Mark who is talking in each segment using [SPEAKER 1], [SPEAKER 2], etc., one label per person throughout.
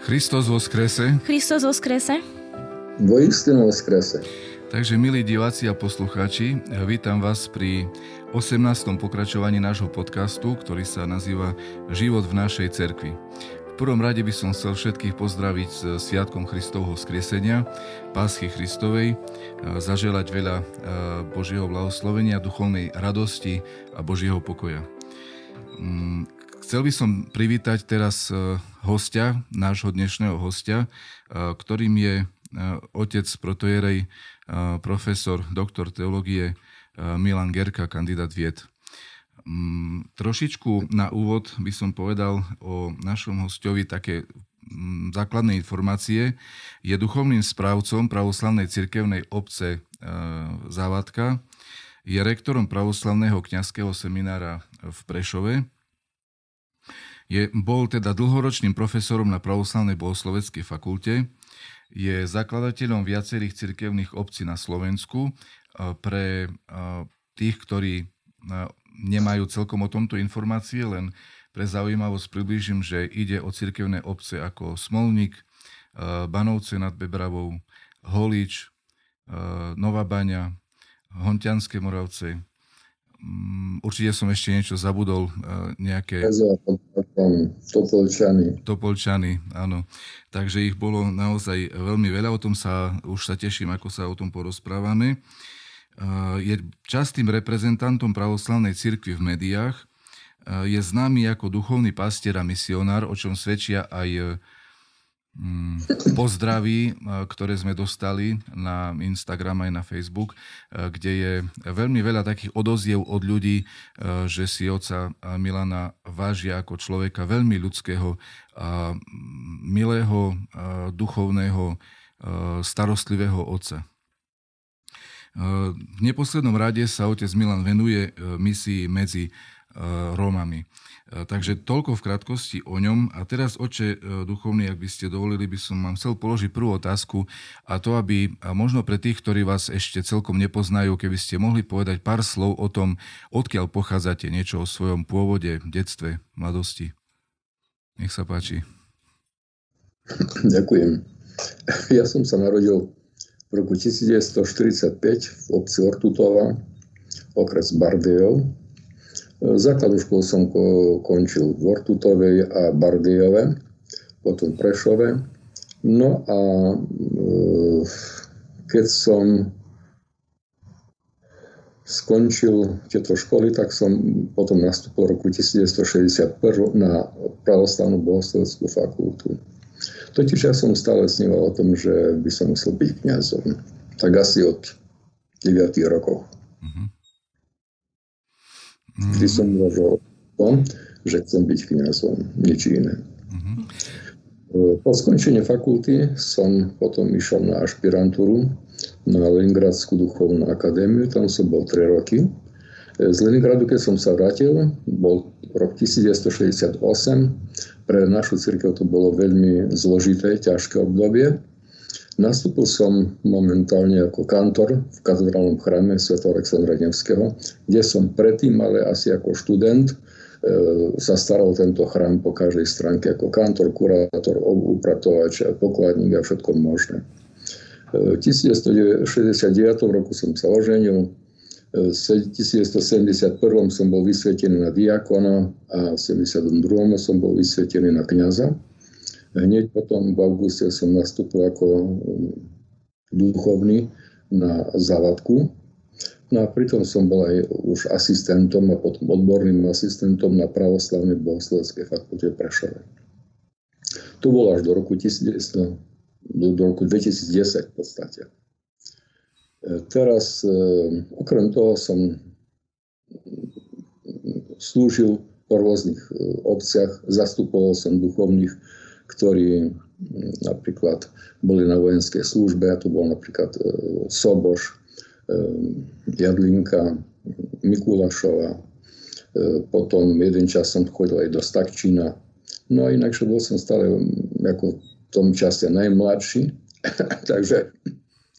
[SPEAKER 1] Christos skrese.
[SPEAKER 2] Christos skrese.
[SPEAKER 3] Voistinu skrese.
[SPEAKER 1] Takže milí diváci a poslucháči, vítam vás pri 18. pokračovaní nášho podcastu, ktorý sa nazýva Život v našej cerkvi. V prvom rade by som chcel všetkých pozdraviť s Sviatkom Kristovho skriesenia, Pásky Kristovej, zaželať veľa Božieho blahoslovenia, duchovnej radosti a Božieho pokoja. Chcel by som privítať teraz e, hostia, nášho dnešného hostia, e, ktorým je e, otec protojerej, profesor, doktor teológie Milan Gerka, kandidát vied. Mm, trošičku na úvod by som povedal o našom hostovi také mm, základné informácie. Je duchovným správcom pravoslavnej cirkevnej obce Závadka, je rektorom pravoslavného kňazského seminára v Prešove, je, bol teda dlhoročným profesorom na pravoslavnej bohosloveckej fakulte, je zakladateľom viacerých cirkevných obcí na Slovensku. Pre tých, ktorí nemajú celkom o tomto informácie, len pre zaujímavosť približím, že ide o cirkevné obce ako Smolník, Banovce nad Bebravou, Holič, Nová Baňa, Hontianské Moravce, určite som ešte niečo zabudol, e, nejaké...
[SPEAKER 3] Topolčany.
[SPEAKER 1] Topolčany, áno. Takže ich bolo naozaj veľmi veľa, o tom sa, už sa teším, ako sa o tom porozprávame. E, je častým reprezentantom pravoslavnej cirkvi v médiách, e, je známy ako duchovný pastier a misionár, o čom svedčia aj Mm, pozdraví, ktoré sme dostali na Instagram aj na Facebook, kde je veľmi veľa takých odoziev od ľudí, že si oca Milana vážia ako človeka veľmi ľudského, milého, duchovného, starostlivého otca. V neposlednom rade sa otec Milan venuje misii medzi Rómami. E, takže toľko v krátkosti o ňom. A teraz, oče e, duchovný, ak by ste dovolili, by som vám chcel položiť prvú otázku a to, aby a možno pre tých, ktorí vás ešte celkom nepoznajú, keby ste mohli povedať pár slov o tom, odkiaľ pochádzate, niečo o svojom pôvode, detstve, mladosti. Nech sa páči.
[SPEAKER 3] Ďakujem. Ja som sa narodil v roku 1945 v obci Ortutova, okres Bardejov, Základnú školu som končil v Ortutovej a Bardejove, potom Prešove. No a e, keď som skončil tieto školy, tak som potom nastúpil roku 1961 na pravoslavnú bohosloveckú fakultu. Totiž ja som stále sníval o tom, že by som musel byť kniazom. Tak asi od 9 rokov. Mm-hmm. Mm. Vždy som uvažoval o tom, že chcem byť kniazom, nič iné. Mm-hmm. Po skončení fakulty som potom išiel na ašpirantúru na Leningradskú duchovnú akadémiu, tam som bol 3 roky. Z Leningradu, keď som sa vrátil, bol rok 1968. Pre našu církev to bolo veľmi zložité, ťažké obdobie. Nastúpil som momentálne ako kantor v katedrálnom chráme Sv. Alexandra Nevského, kde som predtým, ale asi ako študent, e, sa staral tento chrám po každej stránke ako kantor, kurátor, upratovač, pokladník a všetko možné. E, v 1969 roku som sa oženil, e, v 1971 som bol vysvetený na diakona a v 1972 som bol vysvetený na kniaza. Hneď potom v auguste som nastúpil ako um, duchovný na závadku. No a pritom som bol aj už asistentom a potom odborným asistentom na pravoslavnej bohosloveckej fakulte Prešove. To bolo až do roku, 1900, do, do roku 2010 v podstate. E, teraz, e, okrem toho, som slúžil po rôznych e, obciach, zastupoval som duchovných ktorí mm, napríklad boli na vojenskej službe, to bol napríklad e, Soboš, e, Jadlinka, Mikulašova, e, potom jeden čas som chodil aj do Stakčína. No a inakšie bol som stále mm, ako v tom čase najmladší, takže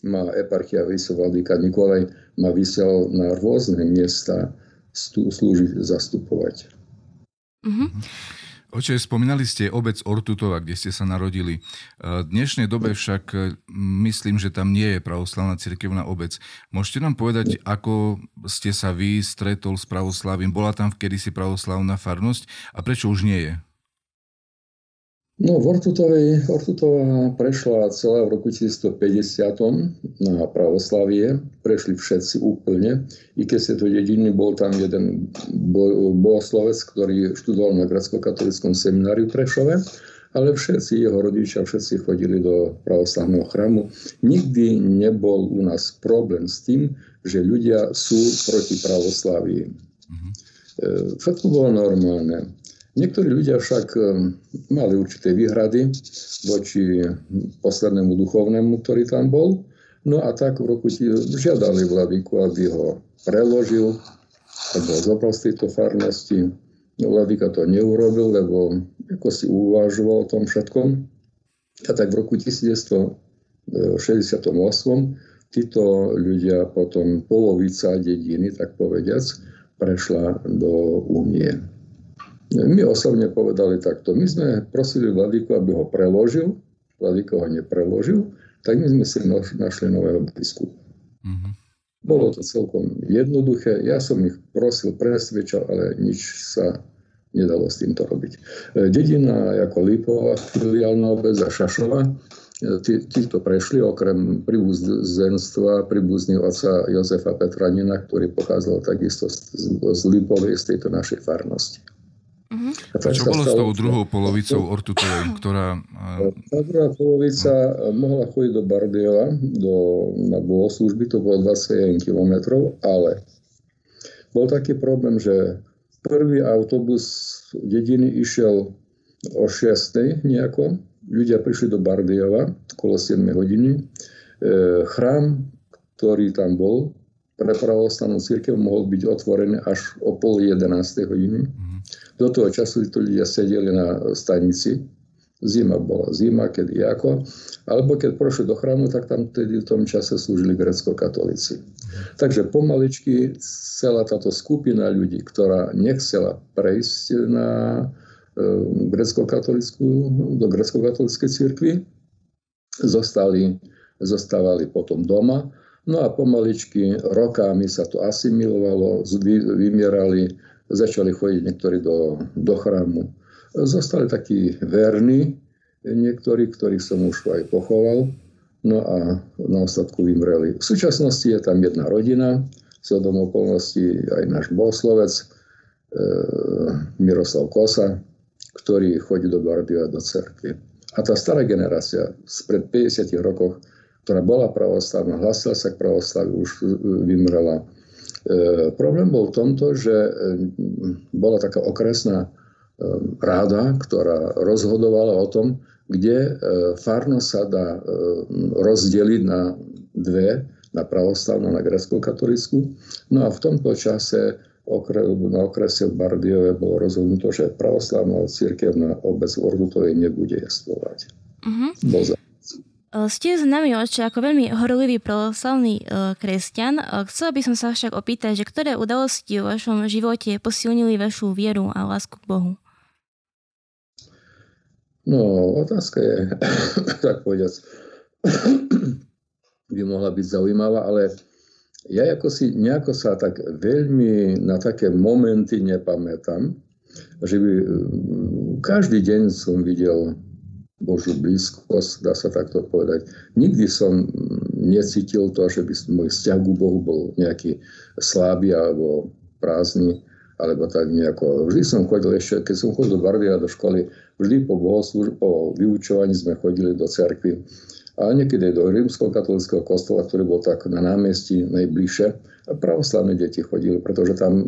[SPEAKER 3] ma eparchia Vysovladíka Nikolaj ma vysiel na rôzne miesta slúžiť, zastupovať.
[SPEAKER 1] Mm-hmm. Oče, spomínali ste obec Ortutova, kde ste sa narodili. V dnešnej dobe však e, myslím, že tam nie je pravoslavná cirkevná obec. Môžete nám povedať, ako ste sa vy stretol s pravoslavím? Bola tam kedysi pravoslavná farnosť a prečo už nie je?
[SPEAKER 3] No, Vortutovej, Vortutová prešla celá v roku 1950 na pravoslavie. Prešli všetci úplne. I keď sa to jediný, bol tam jeden bohoslovec, ktorý študoval na grecko-katolickom semináriu Prešove, ale všetci jeho rodičia, všetci chodili do pravoslavného chrámu. Nikdy nebol u nás problém s tým, že ľudia sú proti pravoslavii. Mm-hmm. Všetko bolo normálne. Niektorí ľudia však eh, mali určité výhrady voči poslednému duchovnému, ktorý tam bol. No a tak v roku žiadali vladyku, aby ho preložil, ho zobral z tejto farnosti. No, vladyka to neurobil, lebo ako si uvažoval o tom všetkom. A tak v roku 1968 títo ľudia potom polovica dediny, tak povediac, prešla do únie. My osobne povedali takto. My sme prosili Vladiku, aby ho preložil. Vladiko ho nepreložil. Tak my sme si našli nového biskupa. Mm-hmm. Bolo to celkom jednoduché. Ja som ich prosil, presvedčal, ale nič sa nedalo s týmto robiť. E, dedina ako Lipová, filiálna obec a Šašova, e, tí, títo prešli okrem príbuzenstva príbuzného otca Jozefa Petranina, ktorý pochádzal takisto z, z Lipovej, z tejto našej farnosti.
[SPEAKER 1] A čo bolo s tou druhou polovicou Ortutovej, ktorá...
[SPEAKER 3] Tá druhá polovica mohla chodiť do Bardiova, do, na bohoslužby, to bolo 21 km, ale bol taký problém, že prvý autobus dediny išiel o 6. nejako, ľudia prišli do Bardiova okolo 7 hodiny. E, chrám, ktorý tam bol, pre pravoslavnú církev mohol byť otvorený až o pol 11. hodiny. Uh-huh. Do toho času tí ľudia sedeli na stanici. Zima bola zima, kedy ako. Alebo keď prošli do chrámu, tak tam tedy v tom čase slúžili grecko-katolíci. Takže pomaličky celá táto skupina ľudí, ktorá nechcela prejsť na e, grecko-katolickú, do grecko-katolíckej cirkvi, zostali, zostávali potom doma. No a pomaličky rokami sa to asimilovalo, vymierali začali chodiť niektorí do, do chrámu. Zostali takí verní, niektorí, ktorých som už aj pochoval, no a na ostatku vymreli. V súčasnosti je tam jedna rodina, sledom okolností aj náš bohoslovec e, Miroslav Kosa, ktorý chodí do Bardia do cerkvy. A tá stará generácia spred 50 rokov, ktorá bola pravoslavná, hlasila sa k pravoslaviu, už vymrela. E, problém bol v tomto, že e, bola taká okresná e, ráda, ktorá rozhodovala o tom, kde farno sa dá rozdeliť na dve, na pravoslavnú a na grecko-katolickú. No a v tomto čase na okrese v Bardiove bolo rozhodnuté, že pravoslavná církevná obec v Ordutovej nebude jestvovať. Uh-huh. Bol za
[SPEAKER 2] ste nami oče ako veľmi horlivý pravoslavný uh, kresťan. Uh, chcela by som sa však opýtať, že ktoré udalosti v vašom živote posilnili vašu vieru a lásku k Bohu?
[SPEAKER 3] No, otázka je, tak povedať, by mohla byť zaujímavá, ale ja ako si nejako sa tak veľmi na také momenty nepamätám, že by každý deň som videl Božú blízkosť, dá sa takto povedať. Nikdy som necítil to, že by môj vzťah k Bohu bol nejaký slabý alebo prázdny, alebo tak nejako. Vždy som chodil ešte, keď som chodil do Bardia do školy, vždy po, bohoslúž- po vyučovaní sme chodili do cerkvy a niekedy do rímsko-katolického kostola, ktorý bol tak na námestí najbližšie. Pravoslavné deti chodili, pretože tam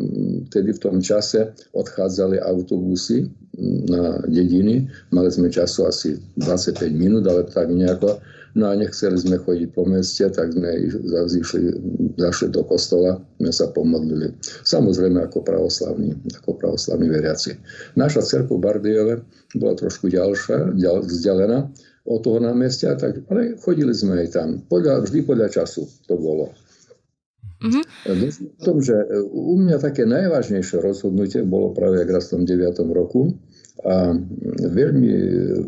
[SPEAKER 3] vtedy v tom čase odchádzali autobusy na dediny. Mali sme času asi 25 minút, ale tak nejako. No a nechceli sme chodiť po meste, tak sme zašli, zašli do kostola, sme sa pomodlili. Samozrejme ako pravoslavní, ako pravoslavní veriaci. Naša cerkev Bardiove bola trošku ďalšia, ďal, vzdialená, od toho námestia, tak, ale chodili sme aj tam. Podľa, vždy podľa času to bolo. Mm-hmm. V tom, že u mňa také najvážnejšie rozhodnutie bolo práve v tom 9. roku, A veľmi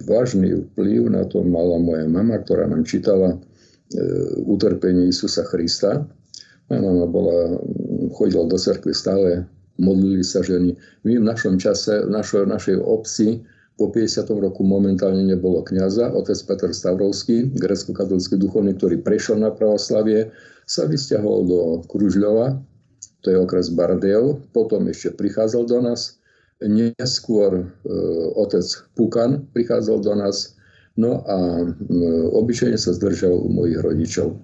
[SPEAKER 3] vážny vplyv na to mala moja mama, ktorá nám čítala e, utrpenie Isusa Krista. Moja mama bola, chodila do cerkvy stále, modlili sa ženy. My v našom čase, v našo, našej obci, po 50. roku momentálne nebolo kniaza. Otec Peter Stavrovský, grecko-katolický duchovný, ktorý prešiel na pravoslavie, sa vysťahol do Kružľova, to je okres Bardejov, potom ešte prichádzal do nás Neskôr e, otec Pukan prichádzal do nás, no a e, obyčajne sa zdržal u mojich rodičov.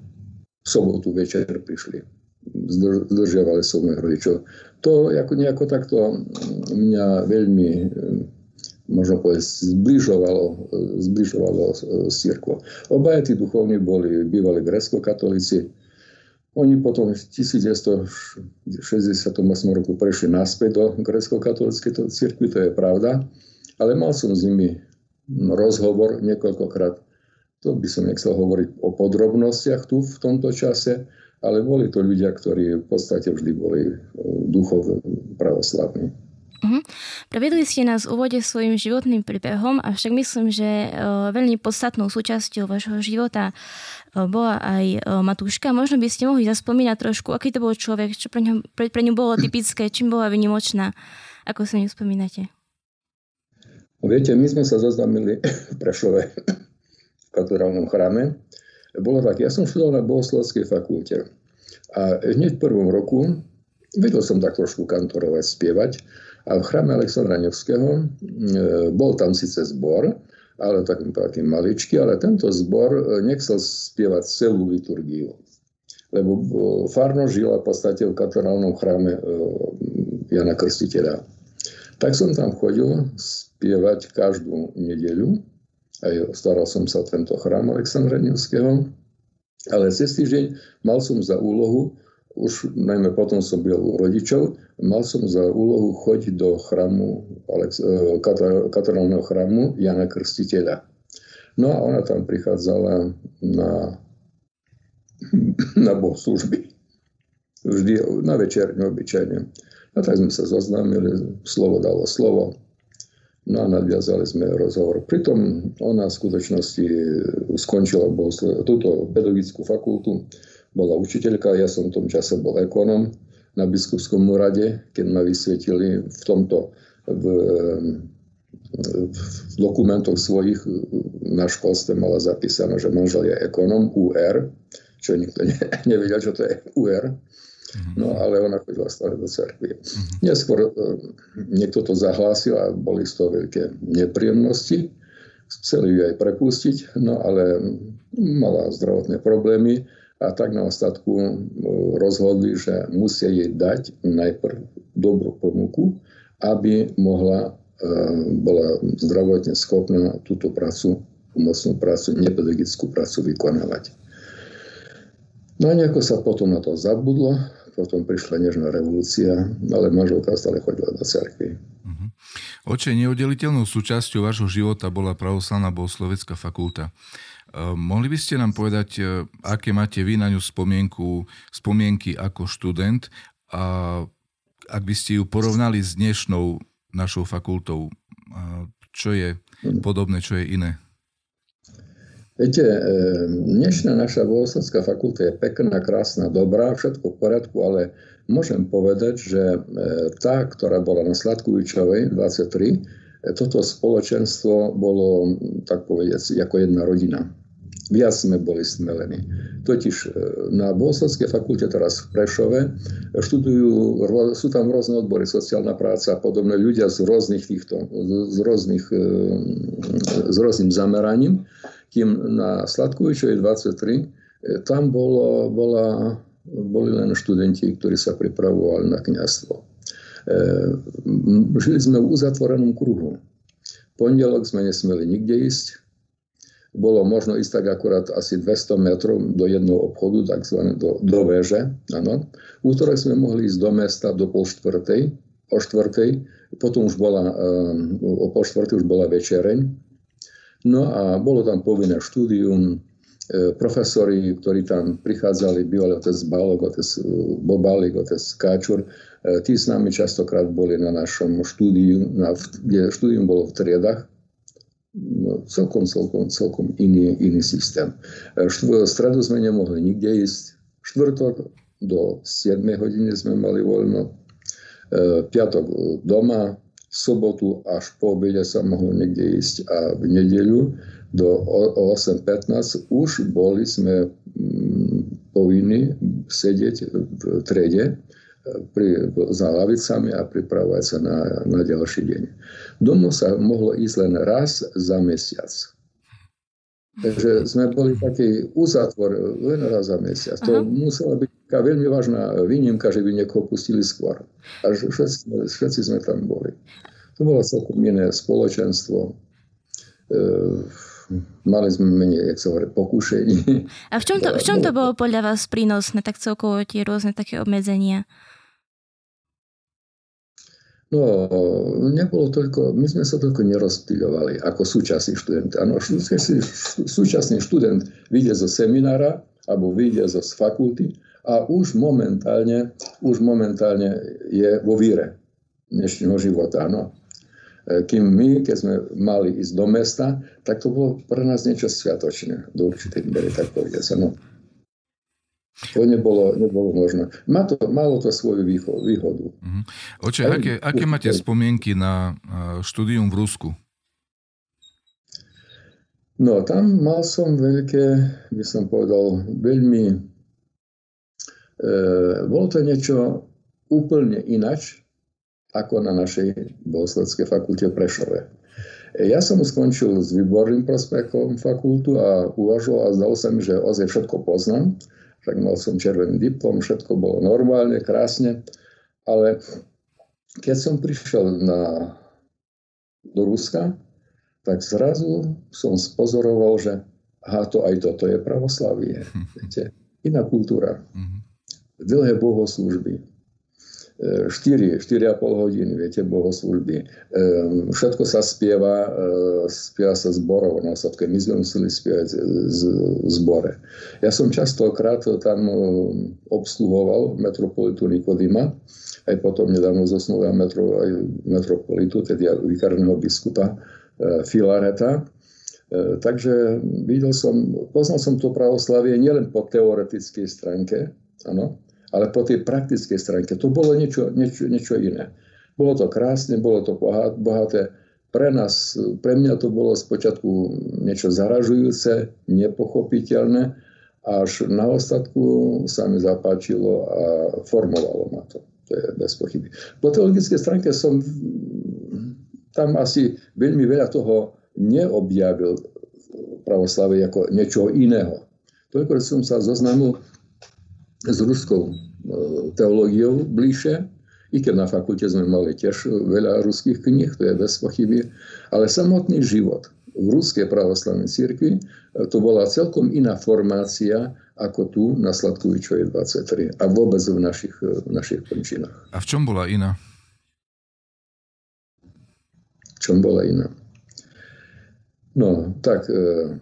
[SPEAKER 3] V sobotu večer prišli. Zdržiavali sa u mojich rodičov. To ako nejako takto mňa veľmi e, možno povedať, zbližovalo, zbližovalo s církvou. Obaja tí duchovní boli bývali grecko-katolíci, oni potom v 1968 roku prešli naspäť do grecko-katolíckej cirkvi, to je pravda, ale mal som s nimi rozhovor niekoľkokrát. To by som nechcel hovoriť o podrobnostiach tu v tomto čase, ale boli to ľudia, ktorí v podstate vždy boli e, duchov pravoslavní.
[SPEAKER 2] Uh-huh. Previedli ste nás v úvode svojim životným príbehom, avšak myslím, že uh, veľmi podstatnou súčasťou vašho života uh, bola aj uh, Matúška. Možno by ste mohli zaspomínať trošku, aký to bol človek, čo pre ňu, pre, pre ňu bolo typické, čím bola vynimočná. Ako sa ňu spomínate?
[SPEAKER 3] Viete, my sme sa zoznámili v Prešove v katedrálnom chráme. Bolo tak, ja som študoval na bohoslovskej fakulte. A hneď v prvom roku vedel som tak trošku kantorovať, spievať. A v chráme Alexandra Nevského e, bol tam síce zbor, ale taký, taký maličký, ale tento zbor e, nechcel spievať celú liturgiu. Lebo e, Farno žila v podstate v katedrálnom chráme Jana Krstiteľa. Tak som tam chodil spievať každú nedeľu. Aj staral som sa o tento chrám Alexandra Nevského. Ale cez týždeň mal som za úlohu už najmä potom som byl u rodičov, mal som za úlohu chodiť do chrámu, e, katedrálneho chrámu Jana Krstiteľa. No a ona tam prichádzala na, na bohoslužby. Vždy na večer, neobyčajne. A tak sme sa zoznámili, slovo dalo slovo. No a nadviazali sme rozhovor. Pritom ona v skutočnosti skončila túto pedagogickú fakultu bola učiteľka, ja som v tom čase bol ekonom na biskupskom úrade, keď ma vysvetili v tomto v, v dokumentoch svojich na školstve mala zapísané, že manžel je ekonom UR, čo nikto ne, nevedel, čo to je UR. Mhm. No ale ona chodila stále do cerkvy. Mhm. Neskôr e, niekto to zahlásil a boli z toho veľké nepríjemnosti. Chceli ju aj prepustiť, no ale mala zdravotné problémy a tak na ostatku e, rozhodli, že musia jej dať najprv dobrú ponuku, aby mohla, e, bola zdravotne schopná túto prácu, pomocnú prácu, nepedagogickú prácu vykonávať. No a nejako sa potom na to zabudlo, potom prišla nežná revolúcia, ale manželka stále chodila do cerkvy. Uh-huh.
[SPEAKER 1] Oče, neoddeliteľnou súčasťou vášho života bola pravoslavná bohoslovecká fakulta. Ehm, mohli by ste nám povedať, e, aké máte vy na ňu spomienku, spomienky ako študent a ak by ste ju porovnali s dnešnou našou fakultou, čo je podobné, čo je iné?
[SPEAKER 3] Viete, dnešná naša bohoslovská fakulta je pekná, krásna, dobrá, všetko v poriadku, ale môžem povedať, že tá, ktorá bola na Sladkovičovej 23, toto spoločenstvo bolo, tak povedať, ako jedna rodina viac sme boli smelení. Totiž e, na Bohoslovskej fakulte teraz v Prešove študujú, sú tam rôzne odbory, sociálna práca a podobné ľudia z rôznych týchto, z, rôznych, e, s rôznym zameraním, kým na Sladkovičovej 23 e, tam bolo, bola, boli len študenti, ktorí sa pripravovali na kniazstvo. Žili sme v uzatvorenom kruhu. Pondelok sme nesmeli nikde ísť, bolo možno ísť tak akurát asi 200 metrov do jednoho obchodu, takzvané do, do veže. Ano. V útorok sme mohli ísť do mesta do pol štvrtej, o štvrtej, potom už bola, um, o pol štvrtej už bola večereň. No a bolo tam povinné štúdium, profesori, ktorí tam prichádzali, bývali otec Balok, otec Bobalik, otec Káčur, tí s nami častokrát boli na našom štúdiu, na, kde štúdium bolo v triedach, celkom, celkom, celkom iný, iný systém. V stredu sme nemohli nikde ísť, štvrtok do 7 hodiny sme mali voľno, piatok doma, sobotu až po obede sa mohlo niekde ísť a v nedeľu do 8.15 už boli sme mm, povinní sedieť v trede e, pri, za lavicami a pripravovať sa na, na ďalší deň. Domov sa mohlo ísť len raz za mesiac. Takže sme boli taký uzatvor len raz za mesiac. Aha. To musela byť taká veľmi vážna výnimka, že by niekoho pustili skôr. A všetci, všetci sme tam boli. To bolo celkom iné spoločenstvo. E, mali sme menej, jak sa hovorí, pokušení.
[SPEAKER 2] A v čom, to, v čom to bolo podľa vás prínosné, tak celkovo tie rôzne také obmedzenia?
[SPEAKER 3] No, nebolo toľko, my sme sa toľko nerozptýľovali ako súčasný študent. Áno, súčasný študent vyjde zo seminára alebo vyjde zo fakulty a už momentálne, už momentálne je vo víre dnešného života. Áno. E, kým my, keď sme mali ísť do mesta, tak to bolo pre nás niečo sviatočné, do určitej miery, tak povedať. No. To nebolo, nebolo možné. Má to, malo to svoju výhodu.
[SPEAKER 1] Uh-huh. Oče, Aj, aké, aké máte spomienky na štúdium v Rusku?
[SPEAKER 3] No, tam mal som veľké, by som povedal, veľmi... E, bolo to niečo úplne inač, ako na našej bohosledskej fakulte v Prešove. E, ja som skončil s výborným prospekom fakultu a uvažoval a zdalo sa mi, že ozaj všetko poznám však mal som červený diplom, všetko bolo normálne, krásne, ale keď som prišiel na, do Ruska, tak zrazu som spozoroval, že aha, to aj toto je pravoslavie. Viete? Iná kultúra. Mhm. Dlhé bohoslužby, 4, 4,5 hodiny, viete, bohoslužby. Ehm, všetko sa spieva, e, spieva sa zborov na sadke. My sme museli spievať zbore. Ja som častokrát tam e, obsluhoval metropolitu Nikodima, aj potom nedávno zosnul metro, aj metropolitu, teda vikárneho biskupa Filareta. Takže videl som, poznal som to pravoslavie nielen po teoretickej stránke, áno, ale po tej praktickej stránke to bolo niečo, niečo, niečo iné. Bolo to krásne, bolo to bohaté. Pre nás, pre mňa to bolo spočiatku niečo zaražujúce, nepochopiteľné, až na ostatku sa mi zapáčilo a formovalo ma to. To je bez pochyby. Po teologickej stránke som tam asi veľmi veľa toho neobjavil pravoslave ako niečo iného. Toľko, som sa zoznámil s ruskou e, teológiou bližšie, i keď na fakulte sme mali tiež veľa ruských kníh, to je bez pochyby, ale samotný život v ruskej pravoslavnej cirkvi e, to bola celkom iná formácia ako tu na Sladkovičovej 23 a vôbec v našich, e, v našich končinách.
[SPEAKER 1] A v čom bola iná?
[SPEAKER 3] V čom bola iná? No, tak e,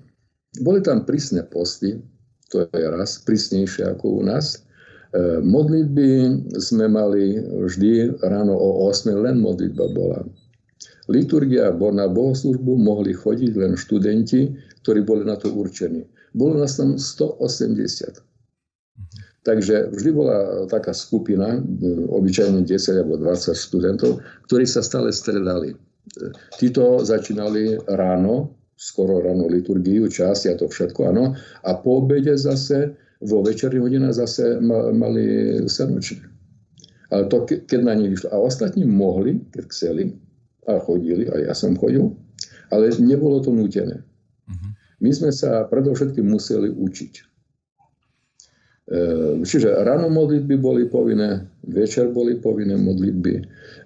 [SPEAKER 3] boli tam prísne posty, to je raz, prísnejšie ako u nás. E, modlitby sme mali vždy ráno o 8, len modlitba bola. Liturgia na bohoslužbu mohli chodiť len študenti, ktorí boli na to určení. Bolo nás tam 180. Takže vždy bola taká skupina, obyčajne 10 alebo 20 študentov, ktorí sa stále stredali. Títo začínali ráno skoro ráno liturgiu, čas a to všetko, áno. A po obede zase, vo večerných hodinách zase mali senočné. Ale to, keď na nich vyšlo. A ostatní mohli, keď chceli, a chodili, a ja som chodil, ale nebolo to nútené. Mhm. My sme sa predovšetkým museli učiť. Ehm, čiže ráno modlitby boli povinné, večer boli povinné modlitby,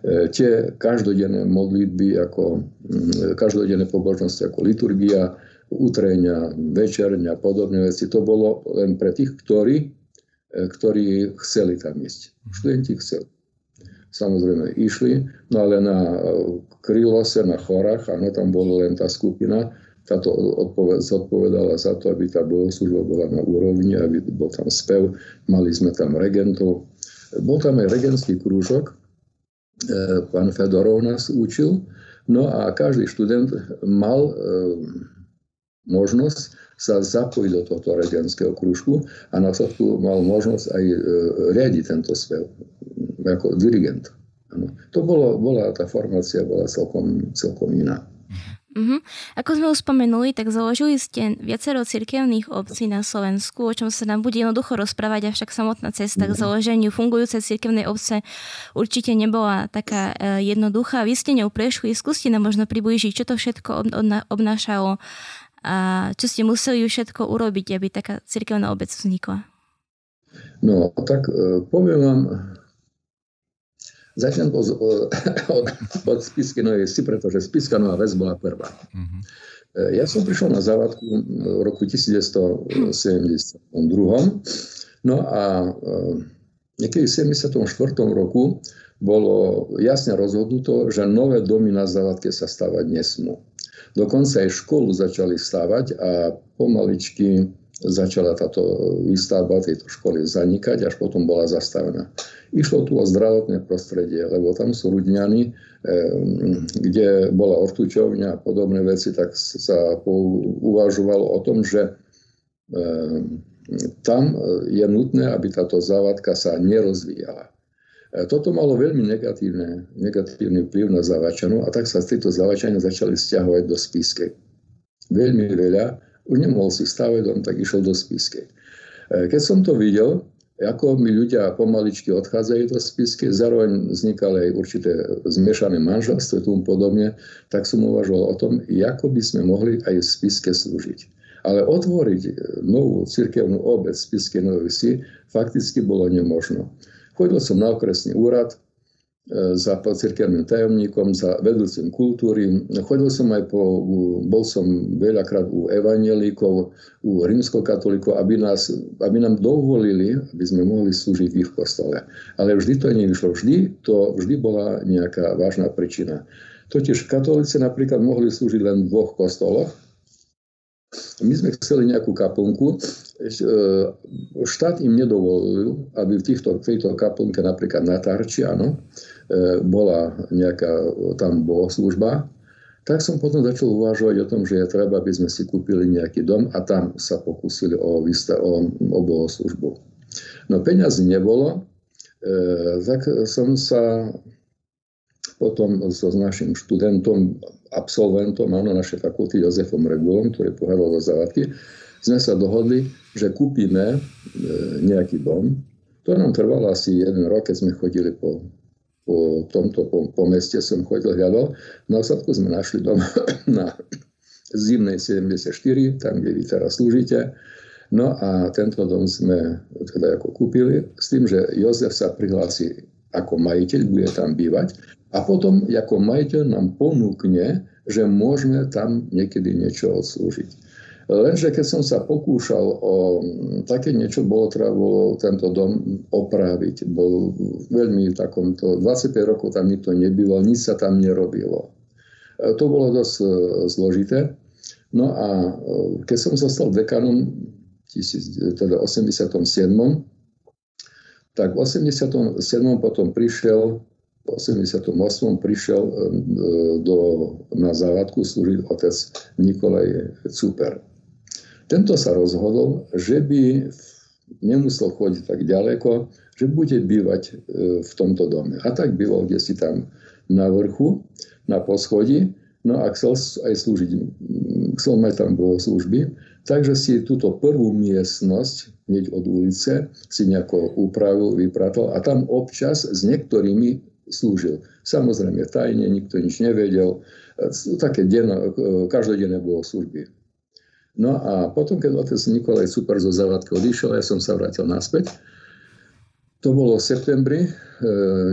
[SPEAKER 3] tie každodenné modlitby, ako mm, každodenné pobožnosti ako liturgia, utrenia, večerňa podobné veci, to bolo len pre tých, ktorí, ehm, ktorí chceli tam ísť. Študenti chceli. Samozrejme išli, no ale na Krylose, na chorách, áno, tam bola len tá skupina, táto odpoved, zodpovedala za to, aby tá bohoslužba bola na úrovni, aby bol tam spev, mali sme tam regentov. Bol tam aj regentský krúžok, e, pán Fedorov nás učil, no a každý študent mal e, možnosť sa zapojiť do tohto regentského krúžku a na mal možnosť aj e, riadiť tento spev ako dirigent. Ano. To bolo, bola, tá formácia bola celkom, celkom iná.
[SPEAKER 2] Uh-huh. Ako sme už spomenuli, tak založili ste viacero cirkevných obcí na Slovensku, o čom sa nám bude jednoducho rozprávať, avšak samotná cesta k mhm. založeniu fungujúcej cirkevnej obce určite nebola taká uh, jednoduchá. Vy ste ňou prešli, skúste nám možno priblížiť, čo to všetko ob, obnášalo a čo ste museli všetko urobiť, aby taká cirkevná obec vznikla.
[SPEAKER 3] No, tak uh, poviem vám, Začnem od, od, od Spiskinovej si, pretože Spiskanová väz bola prvá. Mm-hmm. Ja som prišiel na závadku v roku 1972. No a e, niekedy v 74. roku bolo jasne rozhodnuto, že nové domy na závadke sa stavať nesmú. Dokonca aj školu začali stavať a pomaličky začala táto výstavba tejto školy zanikať, až potom bola zastavená. Išlo tu o zdravotné prostredie, lebo tam sú Rudňany, eh, kde bola ortučovňa a podobné veci, tak sa uvažovalo o tom, že eh, tam je nutné, aby táto závadka sa nerozvíjala. Eh, toto malo veľmi negatívne, negatívny vplyv na Zavačanov a tak sa z tejto Zavačania začali stiahovať do Spiskej. Veľmi veľa, už nemohol si stavať dom, tak išiel do Spiskej. Keď som to videl, ako mi ľudia pomaličky odchádzajú do spisky, zároveň vznikali aj určité zmiešané manželstvo, tomu podobne, tak som uvažoval o tom, ako by sme mohli aj v spiske slúžiť. Ale otvoriť novú cirkevnú obec v spiske Novej Vsi fakticky bolo nemožno. Chodil som na okresný úrad, E, za cirkevným tajomníkom, za vedúcim kultúry. Chodil som aj po, bol som veľakrát u evangelíkov, u rímskokatolíkov, aby, nás, aby nám dovolili, aby sme mohli slúžiť ich kostole. Ale vždy to nevyšlo. Vždy to vždy bola nejaká vážna príčina. Totiž katolíci napríklad mohli slúžiť len v dvoch kostoloch, my sme chceli nejakú kaplnku, e, štát im nedovolil, aby v týchto, tejto kaplnke napríklad na Tarči, áno, E, bola nejaká tam bohoslužba, tak som potom začal uvažovať o tom, že je treba, aby sme si kúpili nejaký dom a tam sa pokúsili o, o, o bohoslužbu. No peňazí nebolo, e, tak som sa potom so s našim študentom, absolventom áno, našej fakulty Jozefom Regulom, ktorý pohľadal za závadky, sme sa dohodli, že kúpime e, nejaký dom. To nám trvalo asi jeden rok, keď sme chodili po po tomto po, po meste som chodil, hľadal. Na osadku sme našli dom na zimnej 74, tam, kde vy teraz slúžite. No a tento dom sme teda ako kúpili s tým, že Jozef sa prihlási ako majiteľ, bude tam bývať a potom ako majiteľ nám ponúkne, že môžeme tam niekedy niečo odslúžiť. Lenže keď som sa pokúšal o také niečo, bolo treba tento dom opraviť. Bol veľmi takomto, 25 rokov tam nikto nebýval, nič sa tam nerobilo. E, to bolo dosť e, zložité. No a e, keď som sa stal dekanom teda 87. tak v 87. potom prišiel v 88. prišiel do, na závadku slúžiť otec Nikolaj Cuper. Tento sa rozhodol, že by nemusel chodiť tak ďaleko, že bude bývať e, v tomto dome. A tak býval kde si tam na vrchu, na poschodí, no a chcel aj slúžiť, chcel mať tam služby, takže si túto prvú miestnosť, hneď od ulice, si nejako upravil, vypratal a tam občas s niektorými slúžil. Samozrejme tajne, nikto nič nevedel, e, také denno, e, každodenné bolo služby. No a potom, keď otec Nikolaj Super zo Zavadky odišiel, ja som sa vrátil naspäť. To bolo v septembri e,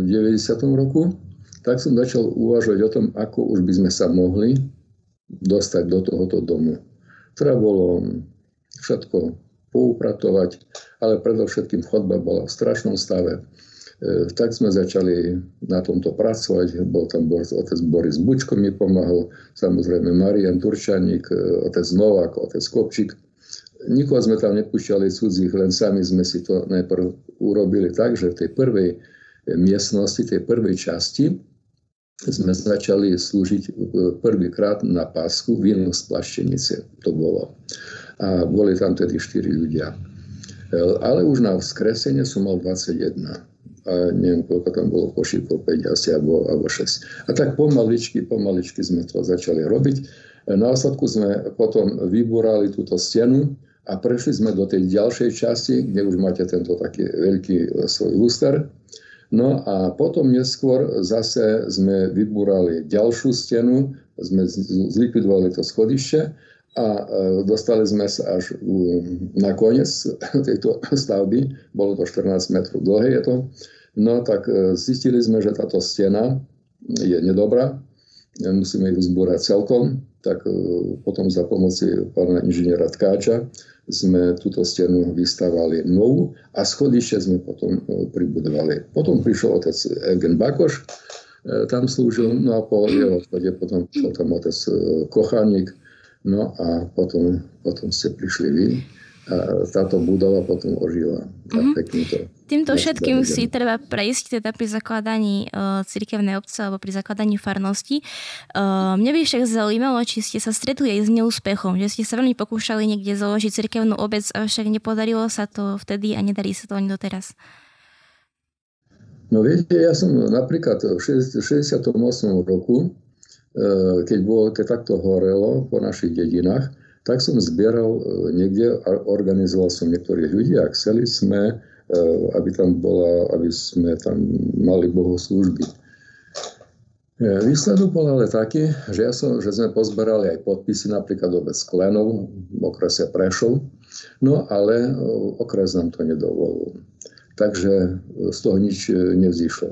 [SPEAKER 3] 90. roku. Tak som začal uvažovať o tom, ako už by sme sa mohli dostať do tohoto domu. Treba bolo všetko poupratovať, ale predovšetkým chodba bola v strašnom stave. Tak sme začali na tomto pracovať. Bol tam otec Boris Bučko mi pomáhal, samozrejme Marian Turčaník, otec Novák, otec Kopčík. Nikoho sme tam nepúšťali cudzích, len sami sme si to najprv urobili tak, že v tej prvej miestnosti, tej prvej časti sme začali slúžiť prvýkrát na pásku víno z plaštenice. To bolo. A boli tam tedy 4 ľudia. Ale už na vzkresenie som mal 21 a neviem, koľko tam bolo košíkov, 5 asi, alebo, alebo 6. A tak pomaličky, pomaličky sme to začali robiť. Následku sme potom vybúrali túto stenu a prešli sme do tej ďalšej časti, kde už máte tento taký veľký e, svoj luster. No a potom neskôr zase sme vybúrali ďalšiu stenu, sme zlikvidovali to schodište a e, dostali sme sa až na koniec tejto stavby, bolo to 14 metrov dlhé je to, no tak e, zistili sme, že táto stena je nedobrá, musíme ju zbúrať celkom, tak e, potom za pomoci pána inžiniera Tkáča sme túto stenu vystavali novú a schodište sme potom pribudovali. Potom prišiel otec Eugen Bakoš, tam slúžil, no a po jeho odchode potom prišiel tam otec Kochaník, No a potom, potom ste prišli vy a táto budova potom ožila. Mm-hmm. Pekne to
[SPEAKER 2] Týmto všetkým si treba prejsť teda pri zakladaní uh, cirkevnej obce alebo pri zakladaní farnosti. Uh, mne by však zaujímalo, či ste sa stretli aj s neúspechom, že ste sa veľmi pokúšali niekde založiť cirkevnú obec, avšak nepodarilo sa to vtedy a nedarí sa to ani doteraz.
[SPEAKER 3] No viete, ja som napríklad v 68. roku E, keď, bolo, keď takto horelo po našich dedinách, tak som zbieral e, niekde a organizoval som niektorých ľudí a chceli sme, e, aby tam bola, aby sme tam mali bohoslúžby. Výsledok bol ale taký, že, ja som, že sme pozberali aj podpisy napríklad obec Klenov v okrese Prešov, no ale okres nám to nedovolil. Takže z toho nič nevzýšlo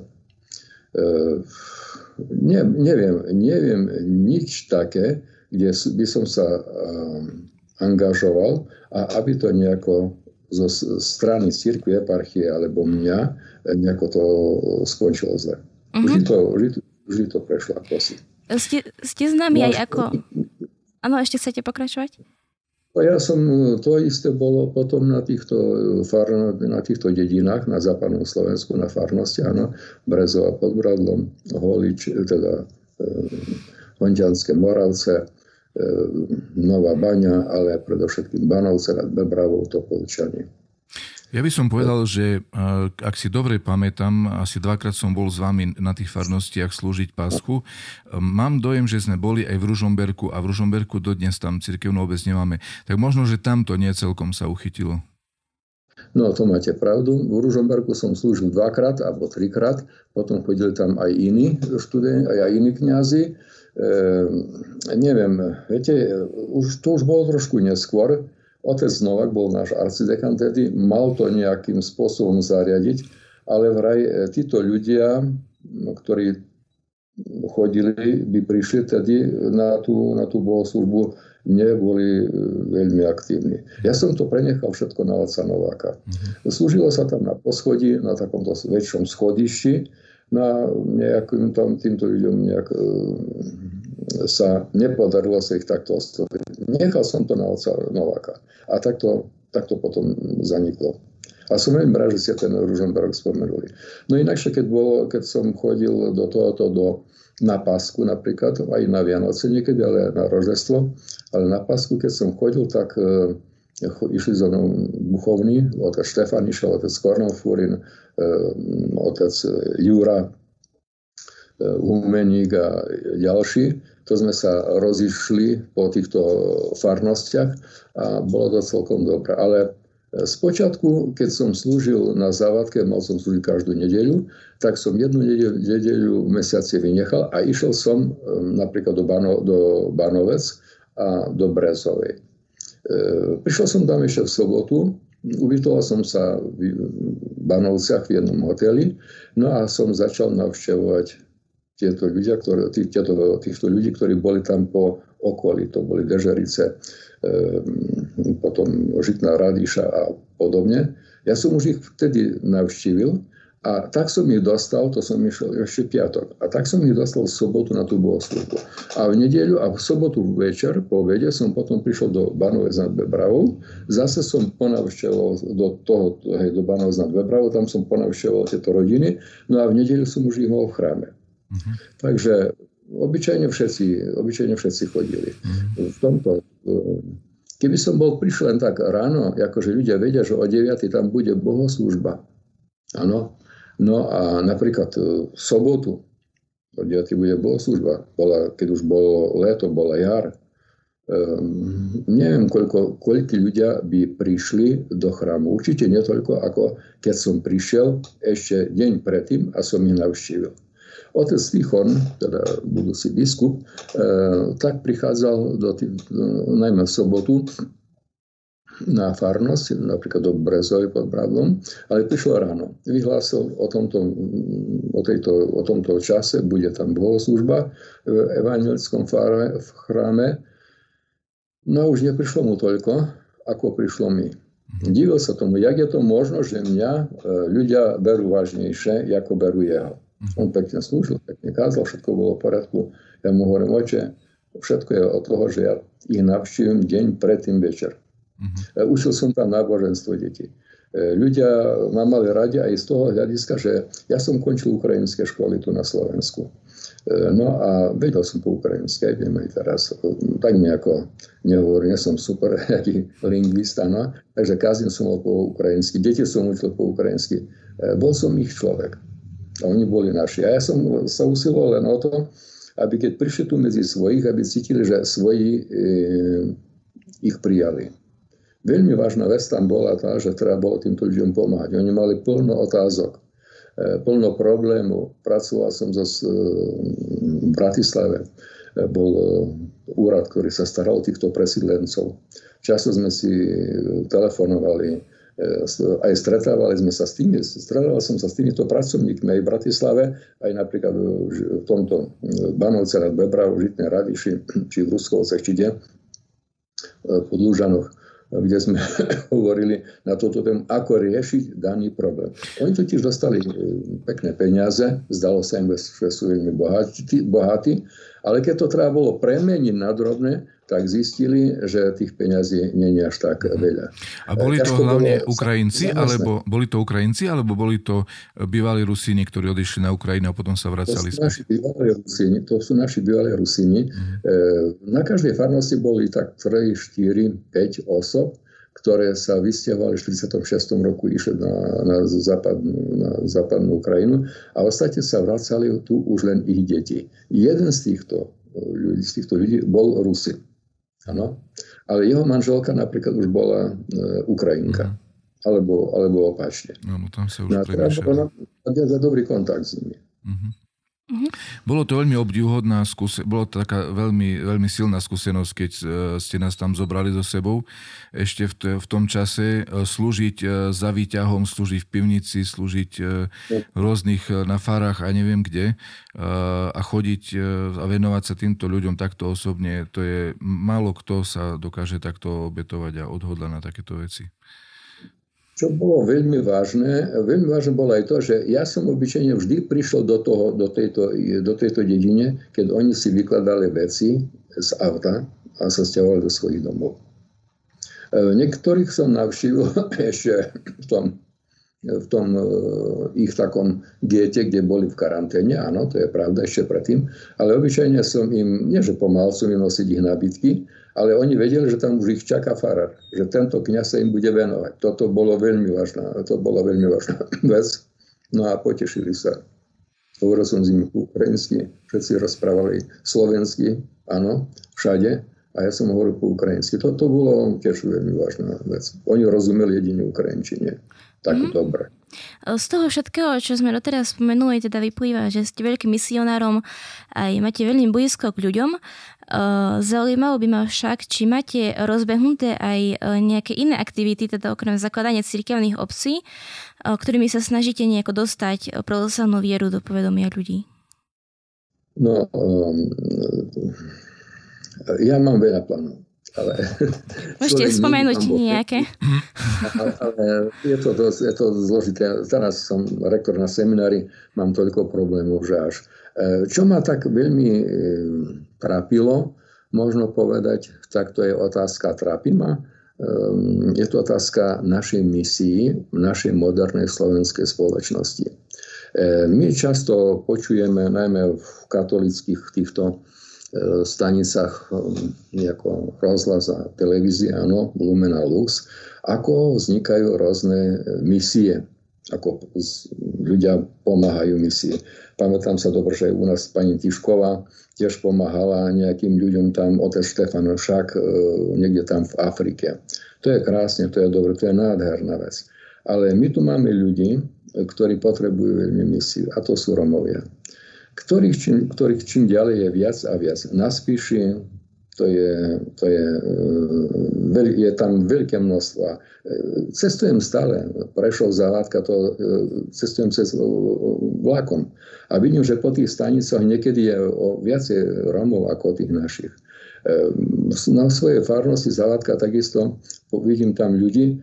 [SPEAKER 3] ne, neviem, neviem nič také, kde by som sa um, angažoval a aby to nejako zo strany cirkvi, eparchie alebo mňa nejako to skončilo zle. Uh-huh. Vždy, to, vždy, vždy to prešlo ako si.
[SPEAKER 2] Ste, ste známi no, aj ako... Áno, ešte chcete pokračovať?
[SPEAKER 3] Ja som, to isté bolo potom na týchto, far, na týchto dedinách, na západnom Slovensku, na farnosti, áno, Brezova pod Bradlom, Holič, teda e, Honďanské Moravce, e, Nová Baňa, ale predovšetkým Banovce nad Bebravou, Topolčany.
[SPEAKER 1] Ja by som povedal, že ak si dobre pamätám, asi dvakrát som bol s vami na tých farnostiach slúžiť páschu. Mám dojem, že sme boli aj v Ružomberku a v Ružomberku dodnes tam cirkevnú obec nemáme. Tak možno, že tamto nie celkom sa uchytilo.
[SPEAKER 3] No to máte pravdu. V Ružomberku som slúžil dvakrát alebo trikrát. Potom chodili tam aj iní študenti, aj iní kňazi. E, neviem, viete, už, to už bolo trošku neskôr Otec Novak bol náš arcidekan tedy, mal to nejakým spôsobom zariadiť, ale vraj e, títo ľudia, ktorí chodili, by prišli tedy na tú, na tú bohoslužbu, neboli e, veľmi aktívni. Ja som to prenechal všetko na otca Nováka. Mm-hmm. Slúžilo sa tam na poschodí, na takomto väčšom schodišti, na nejakým tam týmto ľuďom nejak e, sa nepodarilo sa ich takto osloviť. Nechal som to na oca Nováka. A takto, takto potom zaniklo. A som veľmi rád, že ste ten Ružomberok spomenuli. No inakšie, keď, bolo, keď som chodil do tohoto, do, na Pásku napríklad, aj na Vianoce niekedy, ale na Rožestvo, ale na Pásku, keď som chodil, tak e, išli za mnou buchovní, otec Štefan išiel, otec Kornel Fúrin, e, otec Jura, e, Humeník a ďalší to sme sa rozišli po týchto farnostiach a bolo to celkom dobré. Ale Spočiatku, keď som slúžil na závadke, mal som slúžiť každú nedeľu, tak som jednu nedeľu, nedeľu mesiace vynechal a išiel som um, napríklad do, Bano, do Banovec a do Brezovej. E, prišiel som tam ešte v sobotu, ubytoval som sa v Banovciach v jednom hoteli, no a som začal navštevovať tieto ľudia, ktoré, tých, tieto, týchto ľudí, ktorí boli tam po okolí. To boli Dežerice, e, potom Žitná Radíša a podobne. Ja som už ich vtedy navštívil A tak som ich dostal, to som išiel ešte piatok, a tak som ich dostal v sobotu na tú bohoslužbu. A v nedeľu a v sobotu večer po obede som potom prišiel do Banovec nad Bebravou. Zase som ponavštevoval do toho, hej, do Banovec nad Bebravou, tam som ponavštevoval tieto rodiny. No a v nedeľu som už ich mohol v chráme. Uh-huh. Takže obyčajne všetci, obyčajne všetci chodili. Uh-huh. V tomto, keby som bol prišiel len tak ráno, akože ľudia vedia, že o 9. tam bude bohoslužba, áno, No a napríklad e, v sobotu, o 9. bude bohoslužba, bola, keď už bolo leto, bola jar, um, neviem, koľko, koľko ľudia by prišli do chrámu. Určite netoľko, ako keď som prišiel ešte deň predtým a som ich navštívil. Otec Tichon, teda budúci biskup, e, tak prichádzal do tý, najmä v sobotu na farnosť, napríklad do Brezovi pod Bradlom, ale prišlo ráno. Vyhlásil o tomto, o, tejto, o tomto čase, bude tam bohoslužba v evangelickom v chráme. No už neprišlo mu toľko, ako prišlo mi. Divil sa tomu, jak je to možno, že mňa e, ľudia berú vážnejšie, ako berú jeho. On pekne slúžil, pekne kázal, všetko bolo v poriadku. Ja mu hovorím, oče, všetko je od toho, že ja ich navštívim deň predtým večer. Uh-huh. Učil som tam náboženstvo detí. E, ľudia ma mali radi aj z toho hľadiska, že ja som končil ukrajinské školy tu na Slovensku. E, no a vedel som po ukrajinsky, aj viem aj teraz. Tak nejako nehovorím, ja som super nejaký lingvista, no. Takže kázim som po ukrajinsky, deti som učil po ukrajinsky. Bol som ich človek. Oni boli naši. A ja som sa usiloval len o to, aby keď prišli tu medzi svojich, aby cítili, že svoji e, ich prijali. Veľmi vážna vec tam bola tá, že treba bolo týmto ľuďom pomáhať. Oni mali plno otázok, e, plno problémov. Pracoval som zase v Bratislave. E, bol e, úrad, ktorý sa staral o týchto presídlencov. Často sme si telefonovali, aj stretávali sme sa s tými, stretával som sa s týmito pracovníkmi aj v Bratislave, aj napríklad v tomto Banovce nad Bebrau, v Žitnej Radiši, či v Ruskovcech, či kde, po Lúžanoch kde sme hovorili na toto tému, ako riešiť daný problém. Oni totiž dostali e, pekné peniaze, zdalo sa im, že sú veľmi bohatí, bohatí, ale keď to treba bolo premeniť na drobné, tak zistili, že tých peňazí je až tak mhm. veľa.
[SPEAKER 1] A boli to hlavne bolo, Ukrajinci, alebo boli to Ukrajinci, alebo boli to bývalí Rusíni, ktorí odišli na Ukrajinu a potom sa vracali?
[SPEAKER 3] To naši bývalí Rusíni. To sú naši bývalí Rusíni. Mm. Na každej farnosti boli tak 3, 4, 5 osob, ktoré sa vysťahovali v 46. roku, išli na, na, západnú, na západnú Ukrajinu a ostatne sa vracali tu už len ich deti. Jeden z týchto ľudí, z týchto ľudí bol Rusin. Ano? Ale jeho manželka napríklad už bola e, Ukrajinka. Mm. Alebo, alebo opačne.
[SPEAKER 1] No, tam sa už no, premiešali.
[SPEAKER 3] za dobrý kontakt s nimi. Mm-hmm.
[SPEAKER 1] Mm-hmm. Bolo to veľmi obdivhodná skúsenosť, bolo to taká veľmi, veľmi silná skúsenosť, keď uh, ste nás tam zobrali so sebou. Ešte v, t- v tom čase uh, slúžiť uh, za výťahom, slúžiť v pivnici, slúžiť v rôznych na farách a neviem kde a chodiť a venovať sa týmto ľuďom takto osobne, to je málo kto sa dokáže takto obetovať a odhodla na takéto veci.
[SPEAKER 3] Čo bolo veľmi vážne, veľmi vážne bolo aj to, že ja som obyčajne vždy prišiel do, toho, do, tejto, do tejto dedine, keď oni si vykladali veci z auta a sa stiahovali do svojich domov. E, niektorých som navštívil ešte v tom, v tom e, ich takom diete, kde boli v karanténe, áno, to je pravda, ešte predtým, ale obyčajne som im, nie že pomal som im nosiť ich nábytky, ale oni vedeli, že tam už ich čaká farár, že tento kniaz sa im bude venovať. Toto bolo veľmi vážna, to bola veľmi vážna vec. No a potešili sa. Hovoril som s nimi po ukrajinsky, všetci rozprávali slovensky, áno, všade. A ja som hovoril po ukrajinsky. Toto bolo tiež veľmi vážna vec. Oni rozumeli jedine ukrajinčine. Tak mm-hmm. dobre.
[SPEAKER 2] Z toho všetkého, čo sme doteraz spomenuli, teda vyplýva, že ste veľkým misionárom aj máte veľmi blízko k ľuďom. Zaujímalo by ma však, či máte rozbehnuté aj e, nejaké iné aktivity, teda okrem zakladania cirkevných obcí, e, ktorými sa snažíte nejako dostať pravoslavnú vieru do povedomia ľudí.
[SPEAKER 3] No, um, ja mám veľa plánov. ale...
[SPEAKER 2] Môžete spomenúť nejaké.
[SPEAKER 3] Ale, ale je, to dosť, je to zložité. Teraz som rektor na seminári, mám toľko problémov, že až. Čo ma tak veľmi e, trápilo, možno povedať, tak to je otázka trápi ma, e, je to otázka našej misii v našej modernej slovenskej spoločnosti. My často počujeme, najmä v katolických týchto E, stanicách ako rozhlas a televízia, áno, Lumen a Lux, ako vznikajú rôzne misie, ako ľudia pomáhajú misie. Pamätám sa dobre, že u nás pani Tišková tiež pomáhala nejakým ľuďom tam, otec Štefan Šak, niekde tam v Afrike. To je krásne, to je dobre, to je nádherná vec. Ale my tu máme ľudí, ktorí potrebujú veľmi misiu, a to sú Romovia ktorých čím, ktorých čím ďalej je viac a viac. Na Spíši to je, to je, e, je tam veľké množstvo. E, cestujem stále, Prešov, Zavádka, to e, cestujem cez vlakom a vidím, že po tých stanicoch niekedy je o viacej Romov ako tých našich. Na svojej farnosti Zavádka takisto vidím tam ľudí,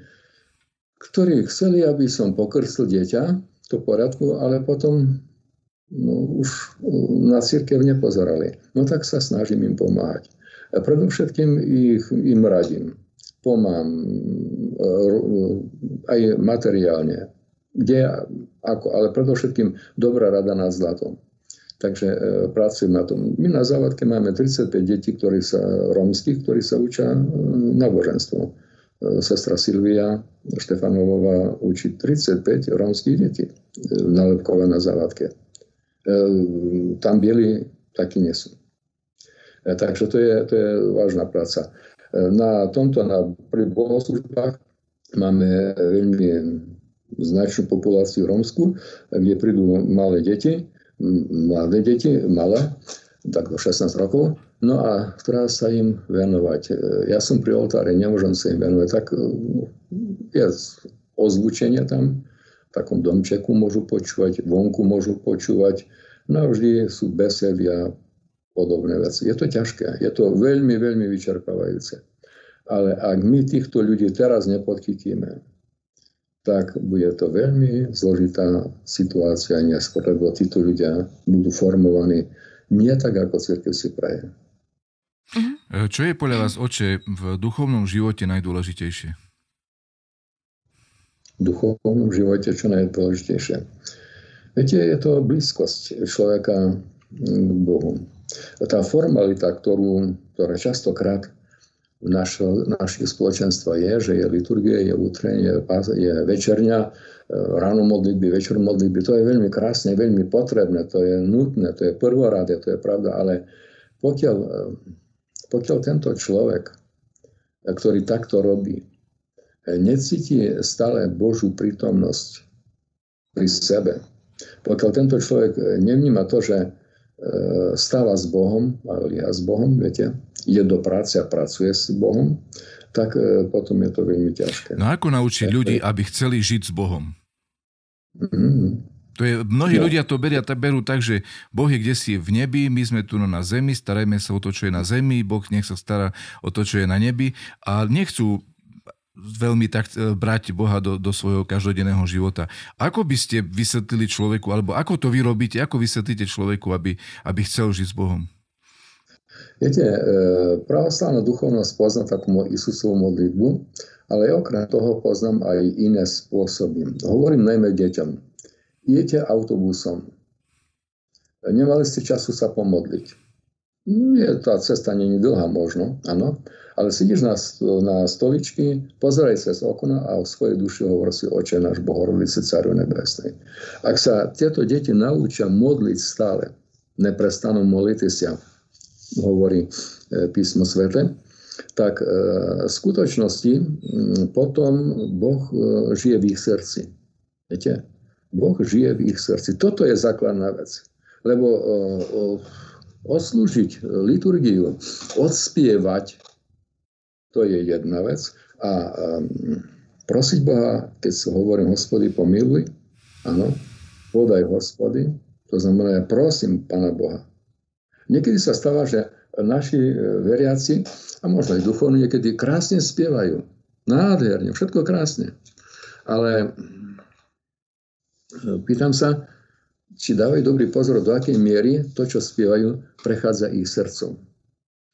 [SPEAKER 3] ktorí chceli, aby som pokrstil dieťa, to poriadku, ale potom no, už na církev nepozerali. No tak sa snažím im pomáhať. Predovšetkým ich, im radím. Pomám e, aj materiálne. Kde, ako, ale predovšetkým dobrá rada nad zlatom. Takže e, pracujem na tom. My na závadke máme 35 detí, ktorí sa, rómskych, ktorí sa učia e, náboženstvo. E, sestra Silvia Štefanovová učí 35 rómskych detí e, na Lepkové na závadke. Ehm, tam bieli takí nie sú. E, takže to je, to je vážna práca. E, na tomto, na pri bohoslužbách máme veľmi značnú populáciu rómsku, kde prídu malé deti, mladé deti, malé, tak do 16 rokov, no a treba sa im venovať. E, ja som pri oltári, nemôžem sa im venovať, tak je ozvučenie tam, takom domčeku môžu počúvať, vonku môžu počúvať. Navždy sú besedy a podobné veci. Je to ťažké, je to veľmi, veľmi vyčerpávajúce. Ale ak my týchto ľudí teraz nepodchytíme, tak bude to veľmi zložitá situácia neskôr, lebo títo ľudia budú formovaní nie tak, ako církev si praje.
[SPEAKER 1] Mhm. Čo je podľa vás, oče, v duchovnom živote najdôležitejšie?
[SPEAKER 3] duchovnom živote čo najdôležitejšie. Viete, je to blízkosť človeka k Bohu. Tá formalita, ktorú, ktorá častokrát v našo, našich spoločenstva je, že je liturgie, je útreň, je, je večerňa, e, ráno modlitby, večer modlitby, to je veľmi krásne, veľmi potrebné, to je nutné, to je prvoráde, to je pravda, ale pokiaľ, e, pokiaľ tento človek, ktorý takto robí, necíti stále Božú prítomnosť pri sebe, pokiaľ tento človek nevníma to, že e, stáva s Bohom, ale s Bohom, viete, ide do práce a pracuje s Bohom, tak e, potom je to veľmi ťažké.
[SPEAKER 1] No ako naučiť ľudí, aby chceli žiť s Bohom? Mm-hmm. To je, mnohí no. ľudia to beria, berú tak, že Boh je kde si v nebi, my sme tu na zemi, starajme sa o to, čo je na zemi, Boh nech sa stará o to, čo je na nebi a nechcú veľmi tak e, brať Boha do, do svojho každodenného života. Ako by ste vysvetlili človeku, alebo ako to vy robíte, ako vysvetlíte človeku, aby, aby chcel žiť s Bohom?
[SPEAKER 3] Viete, e, pravoslavná duchovnosť pozná takú Isusovú modlitbu, ale okrem toho poznám aj iné spôsoby. Hovorím najmä deťom. Idete autobusom. Nemali ste času sa pomodliť. Nie, tá cesta není dlhá možno, áno, ale sedíš na, na stoličky, pozeraj cez okno a o svojej duši hovor si oče náš Bohorodice Caru Nebesnej. Ak sa tieto deti naučia modliť stále, neprestanú modliť sa, hovorí e, písmo svete, tak e, v skutočnosti potom Boh e, žije v ich srdci. Viete? Boh žije v ich srdci. Toto je základná vec. Lebo oslúžiť liturgiu, odspievať to je jedna vec. A um, prosiť Boha, keď hovorím hospody, pomiluj, áno, podaj hospody, to znamená, ja prosím Pána Boha. Niekedy sa stáva, že naši veriaci, a možno aj duchovní niekedy krásne spievajú. Nádherne, všetko krásne. Ale pýtam sa, či dávajú dobrý pozor, do akej miery to, čo spievajú, prechádza ich srdcom.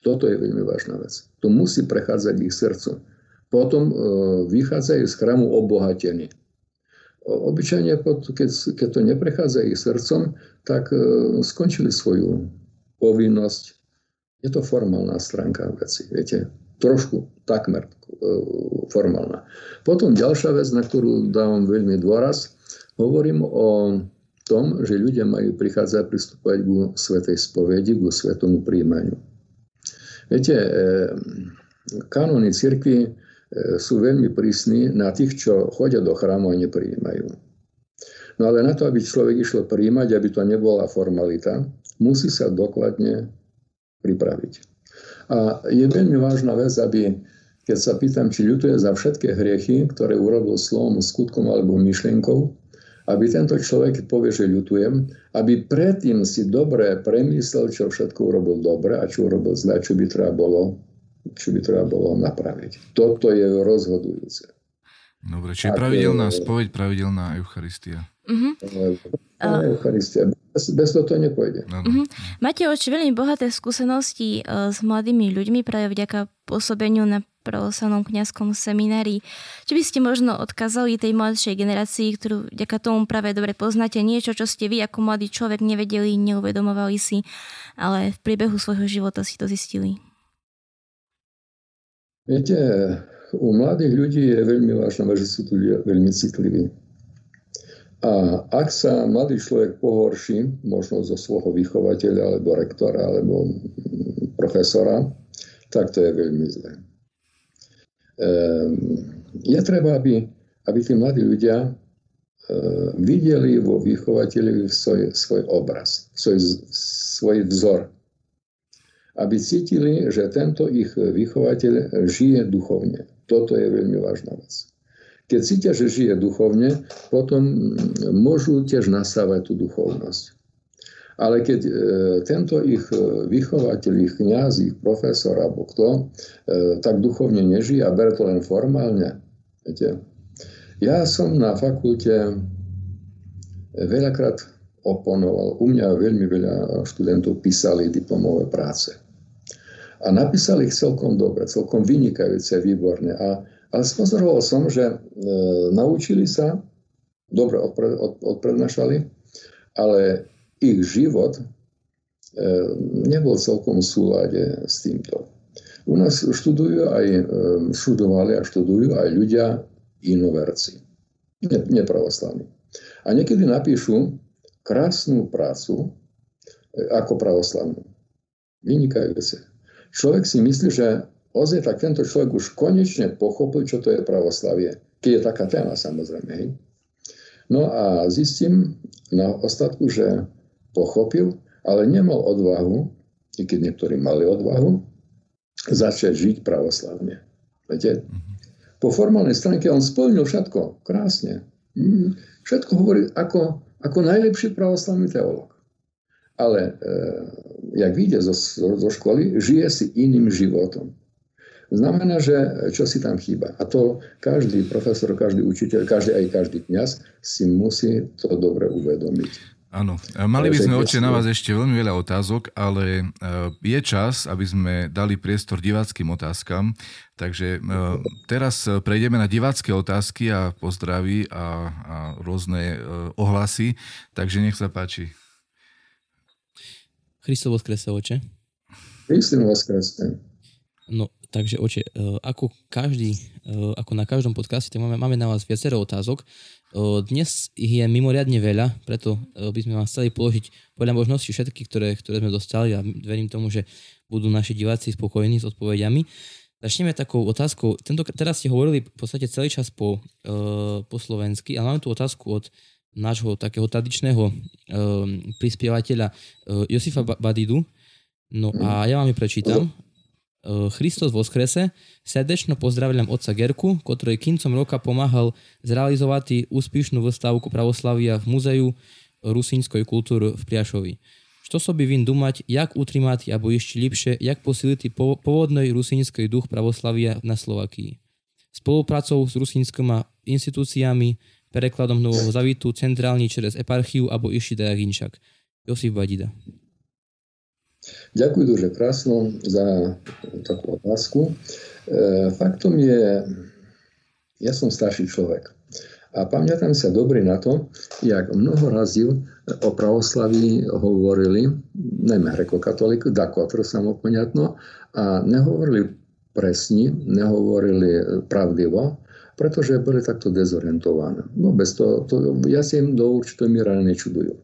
[SPEAKER 3] Toto je veľmi vážna vec. To musí prechádzať ich srdcom. Potom e, vychádzajú z chramu obohatení. Obyčajne, keď, keď to neprechádza ich srdcom, tak e, skončili svoju povinnosť. Je to formálna stránka veci, viete. Trošku, takmer e, formálna. Potom ďalšia vec, na ktorú dávam veľmi dôraz, hovorím o tom, že ľudia majú prichádzať pristúpať ku svetej spovedi, ku svetomu príjmaniu. Viete, e, kanóny cirkvi e, sú veľmi prísni na tých, čo chodia do chrámu a neprijímajú. No ale na to, aby človek išiel príjmať, aby to nebola formalita, musí sa dokladne pripraviť. A je veľmi vážna vec, aby, keď sa pýtam, či ľutuje za všetky hriechy, ktoré urobil slovom, skutkom alebo myšlienkou, aby tento človek, povie, že ľutujem, aby predtým si dobre premyslel, čo všetko urobil dobre a čo urobil zle, čo by treba bolo, čo by treba bolo napraviť. Toto je rozhodujúce.
[SPEAKER 1] Dobre, čiže pravidelná je... spoveď, pravidelná Eucharistia. Uh-huh.
[SPEAKER 3] Eucharistia. Bez, bez toho to nepôjde. Uh-huh.
[SPEAKER 2] Máte oči veľmi bohaté skúsenosti uh, s mladými ľuďmi práve vďaka pôsobeniu na pravoslavnom kňazskom seminári. Či by ste možno odkázali tej mladšej generácii, ktorú vďaka tomu práve dobre poznáte, niečo, čo ste vy ako mladý človek nevedeli, neuvedomovali si, ale v priebehu svojho života si to zistili?
[SPEAKER 3] Viete, u mladých ľudí je veľmi vážne, že sú tu ľudia veľmi citliví. A ak sa mladý človek pohorší, možno zo svojho vychovateľa, alebo rektora, alebo profesora, tak to je veľmi zlé. Ehm, je treba, aby, aby tí mladí ľudia ehm, videli vo vychovateľovi svoj, svoj obraz, svoj, svoj vzor. Aby cítili, že tento ich vychovateľ žije duchovne. Toto je veľmi vážna vec. Keď cítia, že žije duchovne, potom môžu tiež nasávať tú duchovnosť. Ale keď e, tento ich e, vychovateľ, ich kniaz, ich profesor alebo kto, e, tak duchovne nežije a bere to len formálne. Viete? Ja som na fakulte veľakrát oponoval. U mňa veľmi veľa študentov písali diplomové práce. A napísali ich celkom dobre, celkom vynikajúce, výborne. A, ale spozoroval som, že e, naučili sa, dobre odpre, ale ich život e, nebol celkom v súlade s týmto. U nás študujú aj, e, študovali a študujú aj ľudia inoverci, nepravoslavní. A niekedy napíšu krásnu prácu e, ako pravoslavnú. Vynikajúce. Človek si myslí, že ozaj tak tento človek už konečne pochopil, čo to je pravoslavie. Keď je taká téma, samozrejme. Hej. No a zistím na ostatku, že pochopil, ale nemal odvahu, i keď niektorí mali odvahu, začať žiť pravoslavne. Viete? Po formálnej stránke on splnil všetko, krásne. Mm, všetko hovorí ako, ako najlepší pravoslavný teológ. Ale e, jak vyjde zo, zo školy, žije si iným životom. Znamená, že čo si tam chýba. A to každý profesor, každý učiteľ, každý aj každý kňaz si musí to dobre uvedomiť.
[SPEAKER 1] Áno, mali by sme oči na vás ešte veľmi veľa otázok, ale e, je čas, aby sme dali priestor diváckým otázkam. Takže e, teraz prejdeme na divácké otázky a pozdraví a, a rôzne e, ohlasy. Takže nech sa páči.
[SPEAKER 4] Christo kresle, oče.
[SPEAKER 3] Kristus kresle.
[SPEAKER 4] No, takže oče, ako každý, ako na každom podcaste, máme, máme na vás viacero otázok. Dnes ich je mimoriadne veľa, preto by sme vám chceli položiť podľa možností všetky, ktoré, ktoré sme dostali a verím tomu, že budú naši diváci spokojní s odpovediami. Začneme takou otázkou. Tento, teraz ste hovorili v podstate celý čas po, po slovensky, ale máme tu otázku od nášho takého tradičného prispievateľa Josifa Badidu. No a ja vám ju prečítam. Eh, Christos vo skrese. Srdečno pozdravljam oca Gerku, ktorý kincom roka pomáhal zrealizovať úspešnú výstavku pravoslavia v Muzeju rusínskoj kultúry v Priašovi. Što by vin dumať, jak utrimati abo ešte lepšie, jak posiliti pôvodnej rusínskej duch pravoslavia na Slovakii. Spolupracou s rusínskými inštitúciami, prekladom Nového Zavitu, centrálne cez eparchiu abo ešte dajak inšak. Josif Badida.
[SPEAKER 3] Ďakujem duže krásno za takú otázku. Faktom je, ja som starší človek. A pamätám sa dobre na to, jak mnoho raziv o pravoslaví hovorili, najmä grekokatolík, dakotr samopoňatno, a nehovorili presne, nehovorili pravdivo, pretože boli takto dezorientované. No bez toho, to, ja si im do určitej miery nečudujú.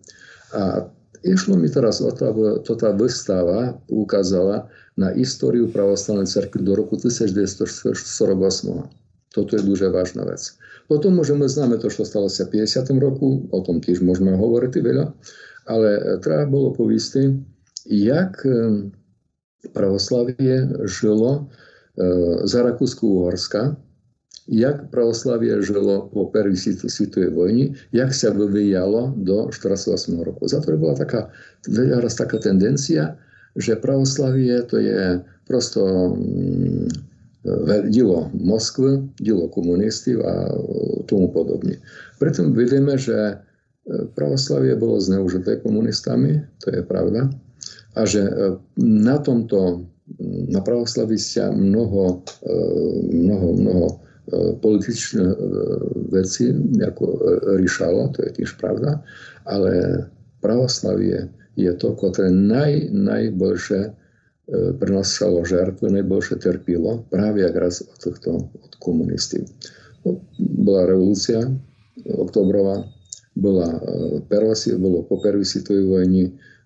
[SPEAKER 3] A išlo mi teraz o to, aby to tá vystava ukázala na históriu pravoslavnej cerkvy do roku 1948. Toto je дуже vážna vec. Potom môžeme známe to, čo stalo sa v 50. roku, o tom tiež môžeme hovoriť veľa, ale e, treba bolo e, pravoslavie žilo e, za Rakúsku-Uhorska, jak pravoslavie žilo po prvej svetovej vojni, jak sa vyvíjalo do 48. roku. Za to bola taká, raz taká tendencia, že pravoslavie to je prosto mm, dilo Moskvy, dilo komunistov a tomu podobne. Preto vidíme, že e, pravoslavie bolo zneužité komunistami, to je pravda, a že e, na tomto, na pravoslaví sa mnoho, e, mnoho, mnoho politične veci, ako e, Rišala, to je tiež pravda, ale pravoslavie je to, ktoré naj, najboljšie e, prenosalo žrtve, najboljšie trpilo práve ak raz od, tohto, od komunistí. No, bola revolúcia e, oktobrová, bola pervasi, bolo po prvisitovej vojni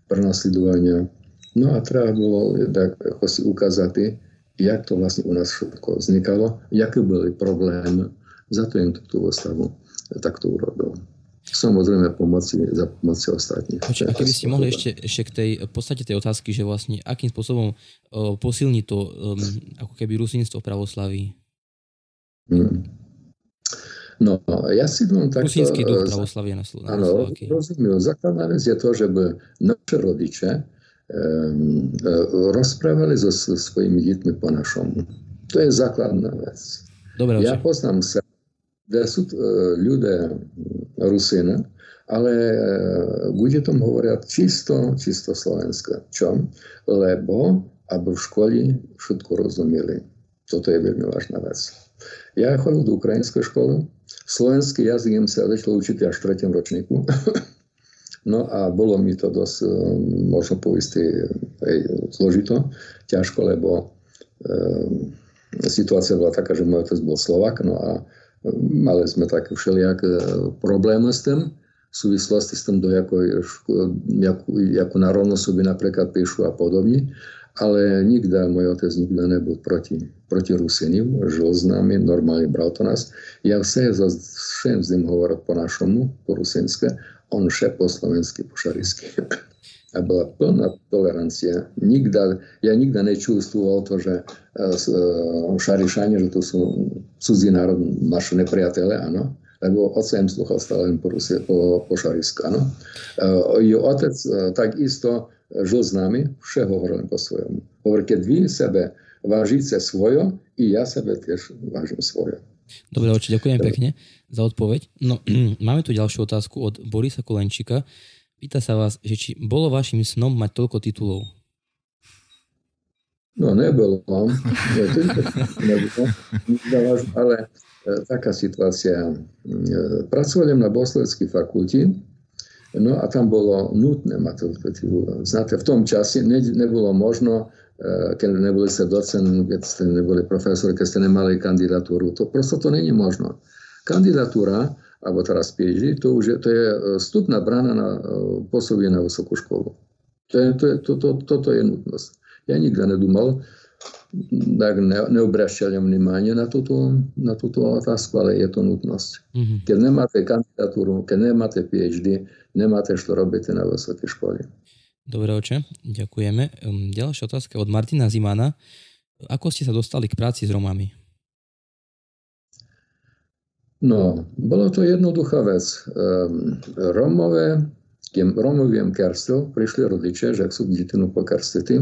[SPEAKER 3] prenasledovania. No a treba bolo, tak, ako si ukázati, jak to vlastne u nás všetko vznikalo, aké boli problémy. Za to im tú výstavu takto urobil samozrejme pomoci, za pomoci ostatných.
[SPEAKER 4] Počuť, a keby ste mohli ešte, ešte k tej podstate tej otázky, že vlastne akým spôsobom uh, posilní to um, ako keby rusínstvo pravoslaví?
[SPEAKER 3] Hmm. No, ja si dám takto...
[SPEAKER 4] Rusínsky duch pravoslavia na, Slo-
[SPEAKER 3] Áno, rozumiem. Základná vec je to, že naše rodiče rozprávali so, so svojimi deťmi po našom. To je základná vec.
[SPEAKER 4] Dobre,
[SPEAKER 3] ja poznám sa, kde sú uh, ľudia Rusina, ale Gudetom hovoria čisto, čisto slovenské. Čom? Lebo aby v škole všetko rozumeli. Toto je veľmi vážna vec. Ja chodil do ukrajinskej školy, slovenský jazyk sa začal učiť až v tretom ročníku. No a bolo mi to dosť, možno povieť, zložito, ťažko, lebo e, situácia bola taká, že môj otec bol Slovak, no a mali sme také všelijaké problémy s tým, v súvislosti s tým, do jakoj, jakú, jakú národnosť by napríklad píšu a podobne. Ale nikda, môj otec nikda nebol proti, proti Rusinim, žil s nami, normálne bral to nás. Ja vse všem s ním hovoril po našomu, po rusinské, on vše po slovensky, po šarisky. a bola plná tolerancia. Nikda, ja nikda nečústvoval to, že uh, šarišanie, že to sú cudzí národ, naše nepriatele, áno, lebo otca im sluchal stále len po, Rusie, po, po šarisku, áno. Uh, jo otec uh, takisto žil s nami, vše hovoril po svojom. Hovorí, keď vy sebe vážite svojo, i ja sebe tiež vážim svoje.
[SPEAKER 4] Dobre, oči, ďakujem pekne za odpoveď. No, máme tu ďalšiu otázku od Borisa Kolenčika. Pýta sa vás, že či bolo vašim snom mať toľko titulov?
[SPEAKER 3] No, nebolo. nebolo ale e, taká situácia. E, Pracoval na Bosledskej fakulti, no a tam bolo nutné mať titulov. Znáte, v tom čase ne, nebolo možno, keď neboli ste docen, keď ste neboli profesori, keď ste nemali kandidatúru. To prosto to není možno. Kandidatúra alebo teraz PhD, to už je, to je vstupná brana na pôsobie na vysokú školu. To je, to je, to, to, toto je nutnosť. Ja nikdy nedúmal, tak ne, neobrašťali vnímanie na túto, na túto otázku, ale je to nutnosť. Mm-hmm. Keď nemáte kandidatúru, keď nemáte PhD, nemáte čo robiť na vysokej škole.
[SPEAKER 4] Dobre, oče, ďakujeme. Ďalšia otázka od Martina Zimana. Ako ste sa dostali k práci s Romami?
[SPEAKER 3] No, bolo to jednoduchá vec. Um, Romové Romoviem kerstil, prišli rodiče, že sú dítinu pokrstiti,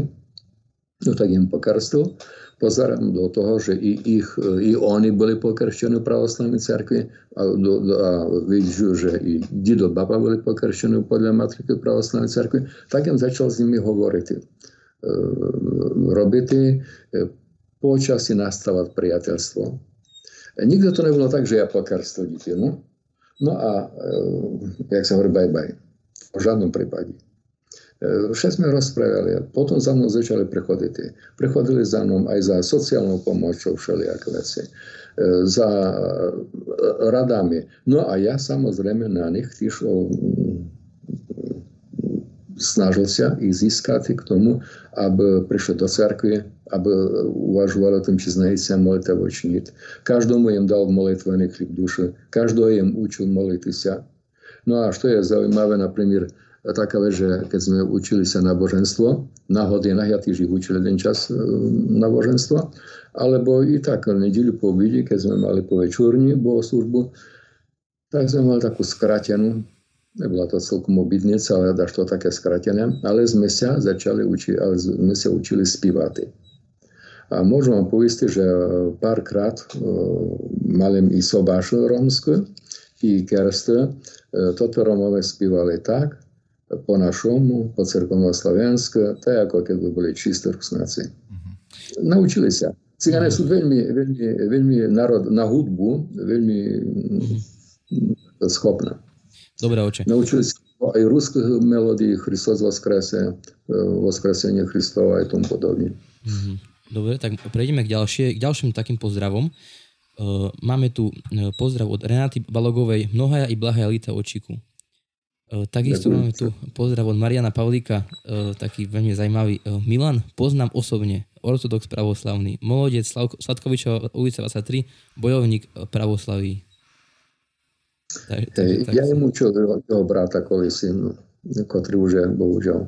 [SPEAKER 3] no tak im pokrstil. Pozerám do toho, že i, ich, i oni boli pokrštení v pravoslavnej cerkvi a, do, do, a vidíš, že i dido baba boli pokrštení podľa matriky pravoslavnej cerkvi, tak im začal s nimi hovoriť. E, robiť, e, počasí nastávať priateľstvo. E, nikto to nebolo tak, že ja pokarstil dítinu. No a, e, jak sa hovorí, bye bye. V žiadnom prípade. Sme rozprávali. Potom za mnou začali prechoditi. Prechodili za mnou aj za sociálnou pomocou všelijaké veci. E, za e, radami. No a ja samozrejme na nich tiež snažil ich získať k tomu, aby prišli do cerkvy, aby uvažovali o tom, či znajú sa molitevo činiť. Každomu im dal molitvený chlieb duše, každého im učil molitiť sa. No a čo je zaujímavé, napríklad, taká vec, že keď sme učili sa náboženstvo, na hodinách, ja tiež ich učil jeden čas e, náboženstvo, alebo i tak nedelu po obidi, keď sme mali po večúrni bohoslužbu, tak sme mali takú skratenú, nebola to celkom obidnica, ale dáš to také skratené, ale sme sa začali učiť, ale sme sa učili spívať. A môžem vám povedať, že párkrát e, mali i sobášu romskú, i kerstve, toto Romové spívali tak, to je ako keď by boli čisté rusnáci. Uh-huh. Naučili sa. Cigáne uh-huh. sú veľmi, veľmi, veľmi národ, na hudbu veľmi uh-huh. schopné.
[SPEAKER 4] Dobre, oče.
[SPEAKER 3] Naučili sa aj ruských melódií, Hristos Voskrese, Voskresenie Hristova a tomu podobne.
[SPEAKER 4] Uh-huh. Dobre, tak prejdeme k, ďalšie, k ďalším takým pozdravom. Uh, máme tu pozdrav od Renáty Balogovej, Mnohaja i Blahaja Lita Očiku. E, takisto máme tu pozdrav od Mariana Pavlíka, e, taký veľmi zaujímavý. E, Milan, poznám osobne, ortodox pravoslavný, molodec Sladkovičova ulica 23, bojovník pravoslaví.
[SPEAKER 3] Tak, tak, tak, ja im učil jeho brata syn, ktorý už je, bohužiaľ,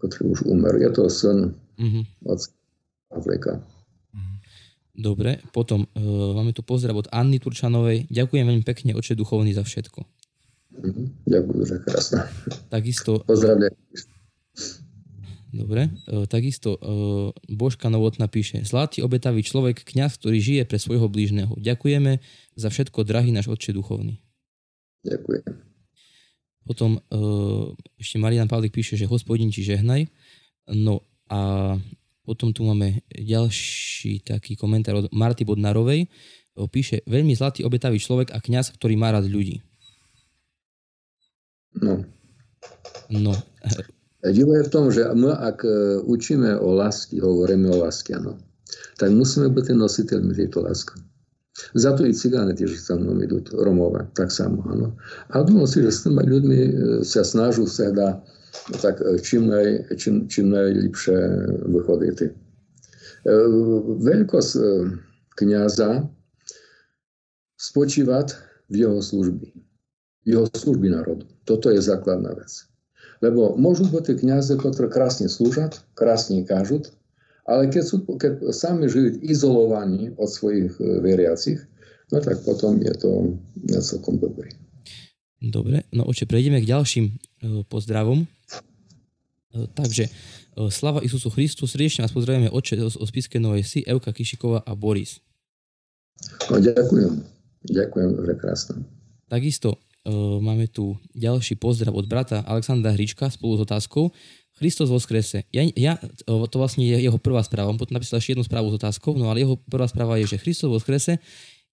[SPEAKER 3] ktorý už umer. Je to syn uh-huh. od Pavlíka.
[SPEAKER 4] Dobre, potom uh, máme tu pozdrav od Anny Turčanovej. Ďakujem veľmi pekne, oče duchovný, za všetko.
[SPEAKER 3] Mhm. Ďakujem, že krásne.
[SPEAKER 4] Takisto...
[SPEAKER 3] Pozdravňujem.
[SPEAKER 4] Dobre, e, takisto e, Božka Novotná píše Zlatý obetavý človek, kňaz, ktorý žije pre svojho blížneho. Ďakujeme za všetko, drahý náš Otče duchovný.
[SPEAKER 3] Ďakujem.
[SPEAKER 4] Potom ešte Marian Pavlik píše, že hospodin ti žehnaj. No a potom tu máme ďalší taký komentár od Marty Bodnarovej. Píše, veľmi zlatý obetavý človek a kňaz, ktorý má rád ľudí.
[SPEAKER 3] No.
[SPEAKER 4] No.
[SPEAKER 3] Divo je v tom, že my ak e, učíme o lásky, hovoríme o láske, ano, tak musíme byť nositeľmi tejto lásky. Za to i cigáne tiež sa mnou idú, Romové, tak samo, áno. A думал si, že s tými ľuďmi e, sa snažú sa dá tak e, čím, naj, čím, čím najlepšie vychodiť. Veľkosť kniaza spočívať v jeho služby jeho služby národu. Toto je základná vec. Lebo môžu byť kniaze, ktoré krásne slúžat, krásne kážut, ale keď, sú, keď sami žijú izolovaní od svojich e, veriacich, no tak potom je to celkom dobrý.
[SPEAKER 4] Dobre, no oče, prejdeme k ďalším e, pozdravom. E, takže, slava Isusu Christu, srdečne vás pozdravujeme oče o Spiske Novej Si, Evka Kišiková a Boris.
[SPEAKER 3] No, ďakujem. Ďakujem, že krásne.
[SPEAKER 4] Takisto máme tu ďalší pozdrav od brata Alexandra Hrička spolu s otázkou. Christos skrese. Ja, ja, to vlastne je jeho prvá správa. On potom napísal ešte jednu správu s otázkou, no ale jeho prvá správa je, že Christos skrese.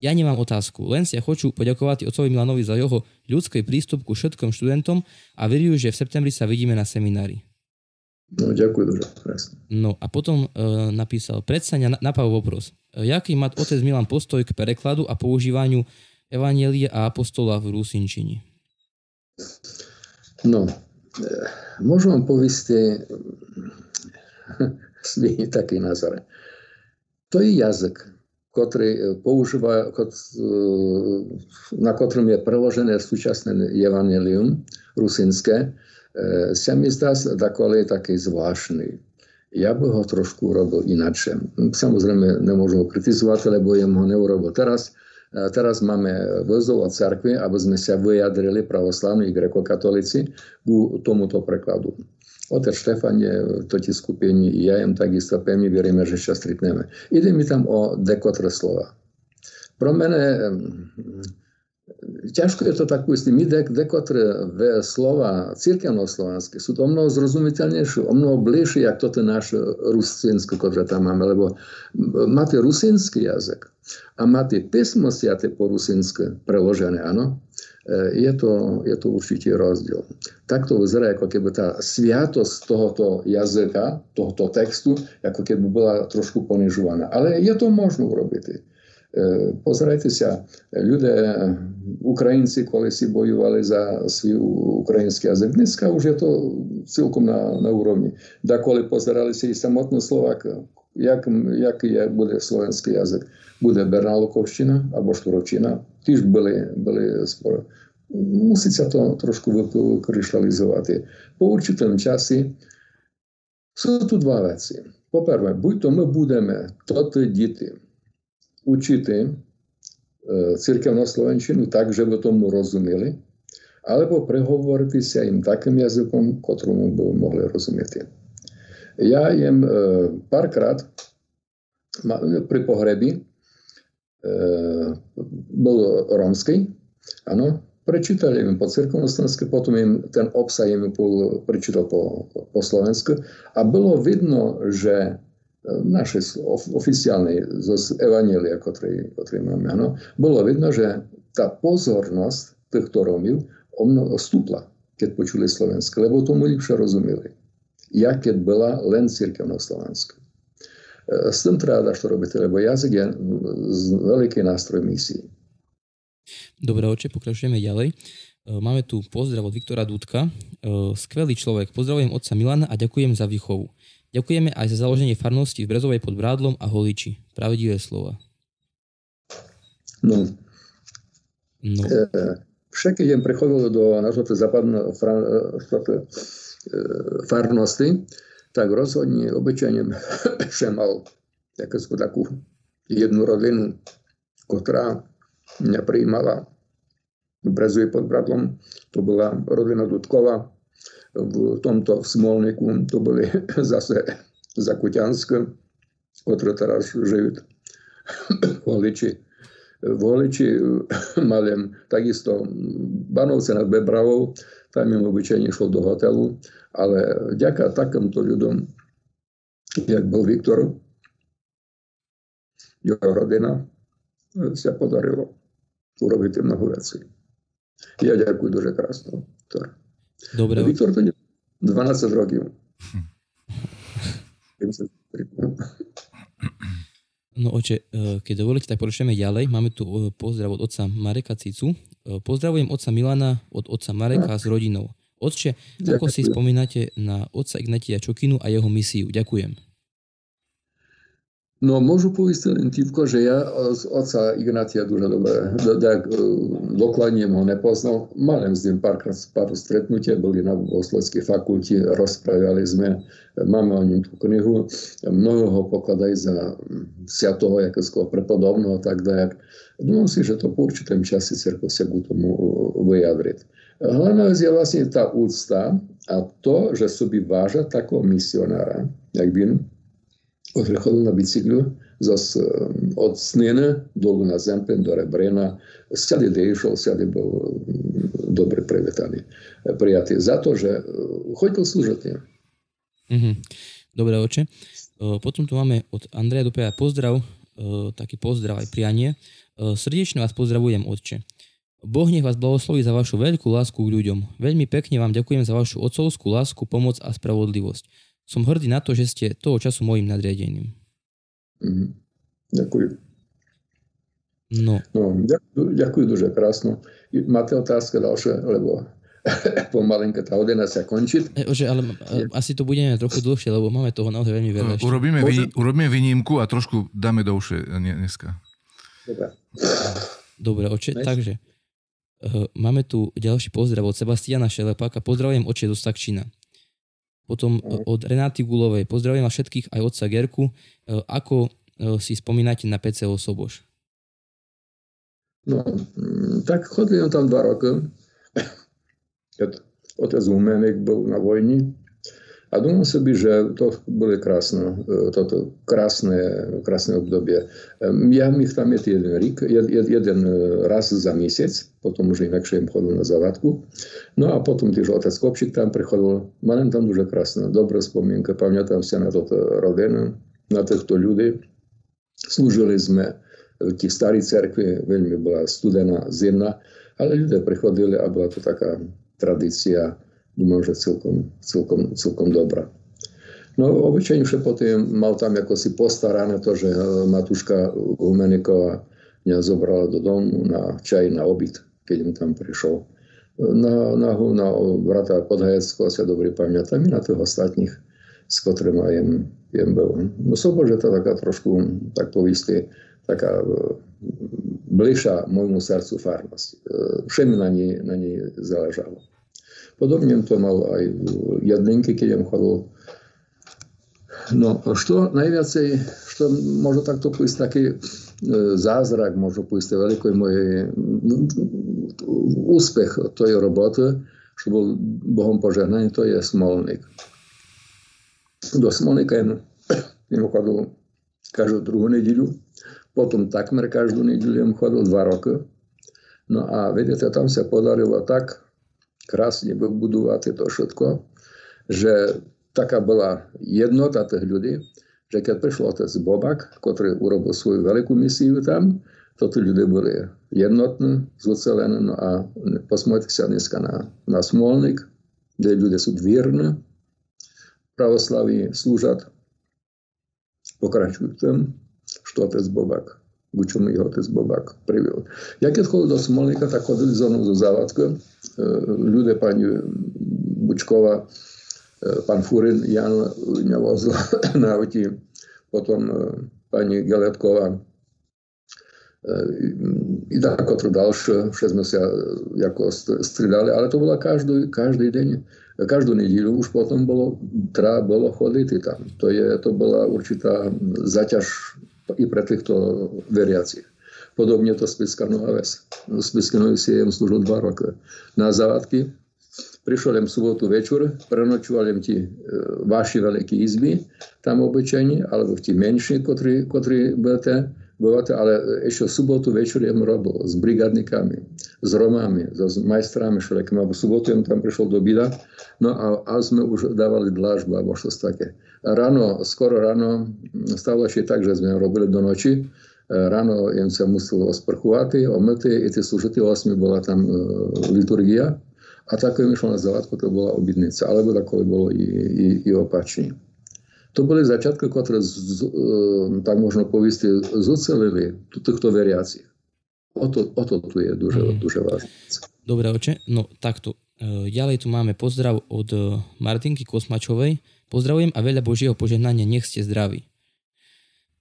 [SPEAKER 4] Ja nemám otázku, len si ja chcú poďakovať otcovi Milanovi za jeho ľudský prístup ku všetkým študentom a verím, že v septembri sa vidíme na seminári.
[SPEAKER 3] No, ďakujem presne.
[SPEAKER 4] No a potom e, napísal, predsa na, na vopros. Jaký má otec Milan postoj k prekladu a používaniu Evanielie a apostola v Rusinčini?
[SPEAKER 3] No, e, môžem vám povieť taký názor. To je jazyk, ktorý používa, e, na ktorom je preložené súčasné evanelium rusinské, e, sa mi zdá takový taký zvláštny. Ja by ho trošku urobil inače. Samozrejme, nemôžem ho kritizovať, lebo jem ho neurobil teraz, teraz máme vozov od cerkvy, aby sme sa vyjadrili pravoslavní grekokatolíci ku tomuto prekladu. Otec Štefan je v toti skupení, ja jem takisto pevne veríme, že sa stretneme. Ide mi tam o dekotre slova. Pro mene ťažko je to tak uistiť. My dek, dekotre v slova církevno-slovanské sú to o mnoho zrozumiteľnejšie, o mnoho bližšie, jak toto náš rusinské, ktoré tam máme, lebo máte rusinský jazyk a máte písmo siate po rusinské preložené, áno, E, je to, je to určitý rozdiel. Takto vyzerá, ako keby tá sviatosť tohoto jazyka, tohoto textu, ako keby bola trošku ponižovaná. Ale je to možno urobiť. E, pozerajte sa, ľudia, Ukrajinci, ktorí si bojovali za svoj ukrajinský jazyk, dneska už je to celkom na, na úrovni. Dakoli pozerali si i samotný Slovak, jak, jak je, bude slovenský jazyk. Bude Bernálokovština alebo Štúrovčina, tiež byli, byli sporo. Musí sa to trošku vykryštalizovať. Po určitom časi sú tu dva veci. Poprvé, buď to učiť e, cirkevnú slovenčinu tak, že by tomu rozumeli, alebo prehovoriť sa im takým jazykom, ktorému by mohli rozumieť. Ja e, párkrát pri pohrebi E, bol rómsky, áno, prečítali im po cirkonoslovensky, potom im ten obsah im prečítal po, po slovensku a bolo vidno, že naše oficiálne z Evanielia, ktoré, ktoré máme, áno, bolo vidno, že tá pozornosť týchto Rómov o mnoho stúpla, keď počuli slovenské, lebo tomu lepšie rozumeli. Ja keď bola len cirkevno slovenská. S tým treba čo robiť, lebo jazyk je veľký nástroj misií.
[SPEAKER 4] Dobre, oče, pokračujeme ďalej. E, máme tu pozdrav od Viktora Dudka. E, skvelý človek. Pozdravujem otca Milana a ďakujem za výchovu. Ďakujeme aj za založenie farnosti v Brezovej pod Brádlom a Holiči. Pravdivé slova.
[SPEAKER 3] No. no. E, však idem prechodil do nášho západného farnosti, tak rozhodne obyčajne že mal takú jednu rodinu, ktorá mňa prijímala v Brezuji pod Bradlom. To bola rodina Dudkova. v tomto v Smolniku, to byly zase za Kuťanska, otrotara žijut voliči. Voliči malém, takisto Banovce nad Bebravou, там їм обичайно йшло до готелу. Але дяка таким то людям, як був Віктор, його родина, все подарило уробити на Гувеці. Я дякую дуже красно, Віктор.
[SPEAKER 4] Dobre.
[SPEAKER 3] Viktor to je 12 rokov.
[SPEAKER 4] No oče, e, keď dovolíte, tak poročujeme ďalej. Máme tu e, pozdrav od otca Mareka Cicu. E, pozdravujem otca Milana od otca Mareka s rodinou. Otče, ako si spomínate na otca Ignatia Čokinu a jeho misiu? Ďakujem.
[SPEAKER 3] No môžu povedať len tývko, že ja z otca Ignatia дуже dobre, tak dokladne ho nepoznal. Mali s ním pár, pár stretnutia, boli na Osledskej fakulti, rozprávali sme, máme o ním tú knihu. Mnoho ho pokladajú za sviatoho, jakého prepodobného, tak tak. Думам si, že to po určitom čase cirkev sa k tomu vyjadriť. Hlavná vec je vlastne tá úcta a to, že sobі váža takého misionára, jak він Odchodil na bicyklu zas od Snine dolu na Zempen do Rebrena. Sade kde išol, sade bol dobre privitaný, prijatý. Za to, že chodil služať.
[SPEAKER 4] Mm-hmm. Dobre, oče. Potom tu máme od Andreja Dupeja pozdrav, taký pozdrav aj prianie. Srdečne vás pozdravujem, otče. Boh nech vás blahosloví za vašu veľkú lásku k ľuďom. Veľmi pekne vám ďakujem za vašu otcovskú lásku, pomoc a spravodlivosť. Som hrdý na to, že ste toho času mojim nadriadeným.
[SPEAKER 3] Mm, ďakujem.
[SPEAKER 4] No.
[SPEAKER 3] no ďakujem, ďakujem duže krásno. Máte otázka ďalšie, lebo pomalinka tá hodina sa končí.
[SPEAKER 4] E, že, ale e, asi to budeme trochu dlhšie, lebo máme toho naozaj veľmi veľa.
[SPEAKER 1] E, urobíme, vy, urobíme výnimku a trošku dáme dlhšie e, dneska.
[SPEAKER 3] Dobre.
[SPEAKER 4] Dobre, oče, Než? takže e, máme tu ďalší pozdrav od Sebastiana Šelepáka. Pozdravujem oče do Stakčina. Potom e, od Renáty Gulovej. Pozdravujem vás všetkých, aj otca Gerku. E, ako e, si spomínate na PCO Soboš?
[SPEAKER 3] No, mm, tak chodili tam dva roky. Otec Humenek bol na vojni a думал sobie, že to bude krásne, toto krásne, krásne obdobie. Ja mi tam je jeden, rík, jeden raz za mesiac, potom už inakšie im chodil na zavadku. No a potom tiež otec Kopčík tam prichodil, mali tam дуже krásne, dobrá spomienka, pamätám sa na toto rodinu, na týchto ľudí. Slúžili sme v tých starých cerkvi, veľmi bola studená, zimná, ale ľudia prichodili a bola to taká tradícia možno celkom, celkom, celkom dobra. No obyčajne potom mal tam ako si postarané to, že e, Matuška Humeniková mňa zobrala do domu na čaj, na obyt, keď im tam prišiel. Na, na, na brata Podhajeckého sa dobre pamätám i na tých ostatných, s ktorým aj jem bol. No súbo, že to taká trošku, tak povistý, taká e, bližšia môjmu srdcu farnosť. E, všem na nej, na nej záležalo. Podobne to mal aj v Jadlinke, keď jem chodil. No, što najviacej, što možno takto povedať, taký e, zázrak, možno povedať, veľký môj úspech tej roboty, čo bol Bohom požehnaný, to je Smolník. Do Smolníka jem, jem chodil každú druhú nedelu, potom takmer každú nedelu jem chodil dva roky. No a vidíte, tam sa podarilo tak, krásne vybudovať to všetko, že taká bola jednota tých ľudí, že keď prišiel otec Bobak, ktorý urobil svoju veľkú misiu tam, toto ľudia boli jednotní, zocelené, no a posmojte sa dneska na, na Smolnik, kde ľudia sú dvírni, pravoslaví slúžat, pokračujú tým, što otec Bobak Bučom ich otec Bobák privil. Ja keď chodil do Smolníka, tak chodili zo mnou zo závadka. E, ľudia pani Bučkova, e, pán Furin, Jan mňa vozil na auti, potom e, pani Geletková, i tako ďalšie, všetci sme sa stridali, ale to bola každý, každý deň, každú nedílu už potom bolo, treba bolo chodiť tam. To, je, to bola určitá zaťaž i pre týchto veriacich. Podobne to Spiska Nová Ves. Spiska Nový jem slúžil dva roky. Na zavadky prišiel jem sobotu večer, prenočoval jem ti e, vaši veľké izby, tam obyčajne, alebo ti menší, ktorí, budete, budete, ale ešte sobotu večer jem robil s brigadnikami, s Romami, s majstrami všelijakými, v sobotu jem tam prišiel do Bida, no a, a sme už dávali dlážbu, alebo čo také ráno, skoro ráno, stalo ešte tak, že sme robili do noči. Ráno jem sa musel osprchovať, omyty, i tie služity 8 bola tam e, liturgia. A tako im išlo na zavadku, to bola obytnica, alebo tako bolo i, i, i opačne. To boli začiatky, ktoré z, z, e, tak možno poviesť zocelili týchto veriacich. O to, o to tu je duže, mm. duže vážne.
[SPEAKER 4] Dobre, oče, no takto. E, ďalej tu máme pozdrav od Martinky Kosmačovej. Pozdravujem a veľa Božieho požehnania, nech ste zdraví.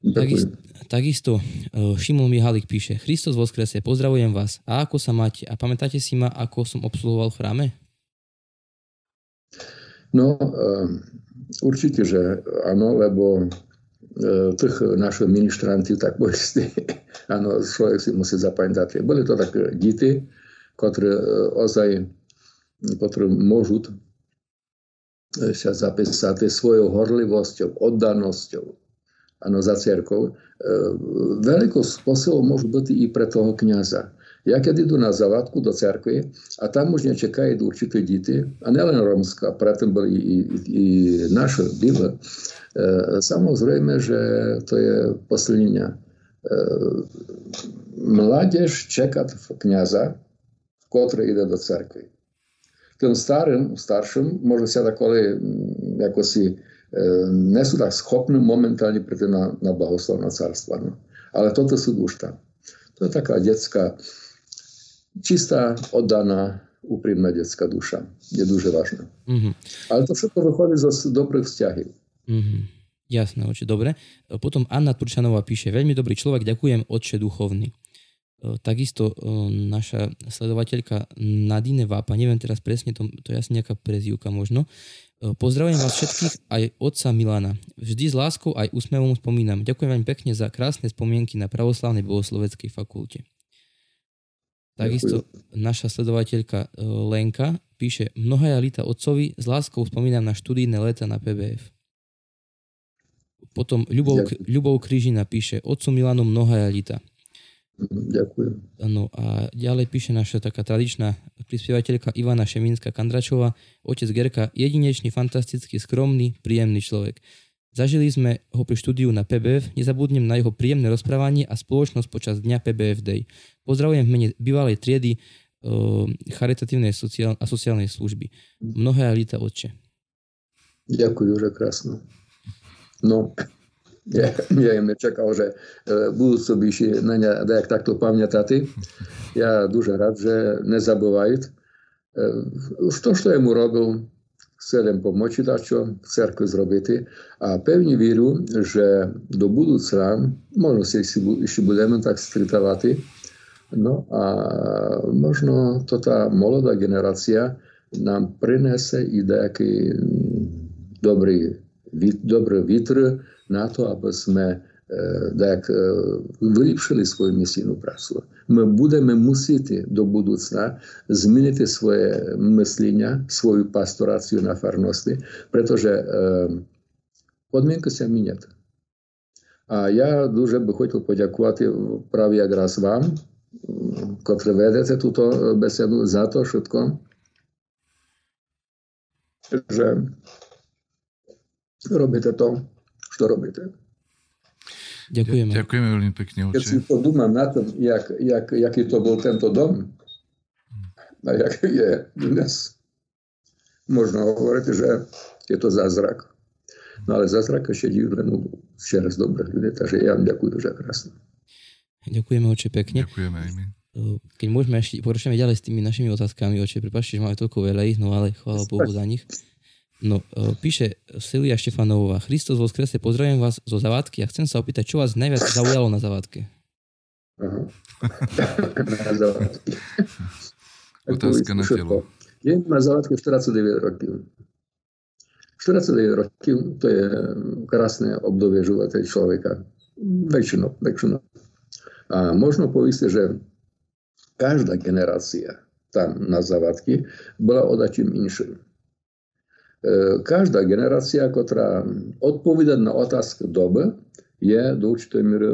[SPEAKER 4] Takisto, takisto Šimon Mihalik píše, Christos voskrese, pozdravujem vás. A ako sa máte? A pamätáte si ma, ako som obsluhoval v chráme?
[SPEAKER 3] No, určite, že áno, lebo našich ministrantov, tak povedzte, áno, človek si musí zapamätať. Boli to také deti, ktoré ozaj, ktoré môžu sa zapísať svojou horlivosťou, oddanosťou ano, za cerkov, e, veľkou spôsobom môžu byť i pre toho kniaza. Ja keď idú na zavadku do cerkvy a tam už nečakajú určité deti, a nielen romská, preto boli i, i, i naše byle, e, samozrejme, že to je posilnenia. E, mládež čeká kniaza, ktorý ide do cerkvy starszym może się tak jako si e, nie są tak schopni momentalnie przyjść na, na błogosławne carstwa. No. Ale to to są duszta. To jest taka dziecka, čistá, oddaná, úprimná detská duša. Je duže vážne. Mm-hmm. Ale to všetko vychádza z dobrých vzťahy.
[SPEAKER 4] Mm-hmm. Jasné, oči, dobre. E, potom Anna Turčanová píše, veľmi dobrý človek, ďakujem, otče duchovný. E, takisto e, naša sledovateľka Nadine Vápa, neviem teraz presne, to, to je asi nejaká prezývka možno. Pozdravujem vás všetkých, aj otca Milana. Vždy s láskou aj úsmevom spomínam. Ďakujem vám pekne za krásne spomienky na Pravoslavnej bohosloveckej fakulte. Takisto naša sledovateľka Lenka píše, mnohá lita otcovi, s láskou spomínam na študijné leta na PBF. Potom Ľubov, Ľubov Kryžina píše, otcu Milanu mnohá lita.
[SPEAKER 3] Ďakujem.
[SPEAKER 4] No a ďalej píše naša taká tradičná prispievateľka Ivana Šemínska Kandračová, otec Gerka, jedinečný, fantastický, skromný, príjemný človek. Zažili sme ho pri štúdiu na PBF, nezabudnem na jeho príjemné rozprávanie a spoločnosť počas dňa PBF Day. Pozdravujem v mene bývalej triedy e, charitatívnej sociál- a sociálnej služby. Mnohé lita oče.
[SPEAKER 3] Ďakujem, že krásno. No, ja, ja im čakal, že eh, budúco byši na ne dajak takto pamätáty. Ja duže rád, že nezabúvajú. Už eh, to, čo jemu robil, chcem pomoci čo v cerkvi zrobiť a pevne vieru, že do budúcna, možno si ešte budeme tak stretávať, no a možno to tá mladá generácia nám prinese i nejaký dobrý, dobrý vítr na to, aby sme Е, так е, виліпшили свою місійну працю, ми будемо мусити до будуцна змінити своє мислення, свою пасторацію на фарності, притоже подмінкуся міняти. А я дуже би хотів подякувати праві якраз вам, котрі ведете ту е, беседу за то швидко, що робите то, що робите.
[SPEAKER 4] Ďakujeme.
[SPEAKER 1] Ďakujeme veľmi pekne,
[SPEAKER 3] oče. Keď si podúmam na tom, jak, jak, jaký to bol tento dom a jak je dnes, možno hovoriť, že je to zázrak. No ale zázrak ešte divnú včera z dobrých ľudí, takže ja vám ďakujem že krásne.
[SPEAKER 4] Ďakujeme, oče, pekne.
[SPEAKER 1] Ďakujeme aj my.
[SPEAKER 4] Keď môžeme ešte, pokračujeme ďalej s tými našimi otázkami, oče, prepáčte, že máme toľko veľa ich, no ale chvála Bohu za nich. No, e, píše Silvia Štefanová. Christos vo skrese, pozdravujem vás zo Zavádky a chcem sa opýtať, čo vás najviac zaujalo na Zavádke?
[SPEAKER 3] na Zavádke.
[SPEAKER 1] Otázka na telo.
[SPEAKER 3] Je na Zavádke 49 rokov. 49 rokov to je krásne obdobie života človeka. Väčšinou, väčšinou. A možno povíste, že každá generácia tam na Zavádky bola odačím inším E, každá generácia, ktorá odpoveda na otázku doby, je do určitej miery,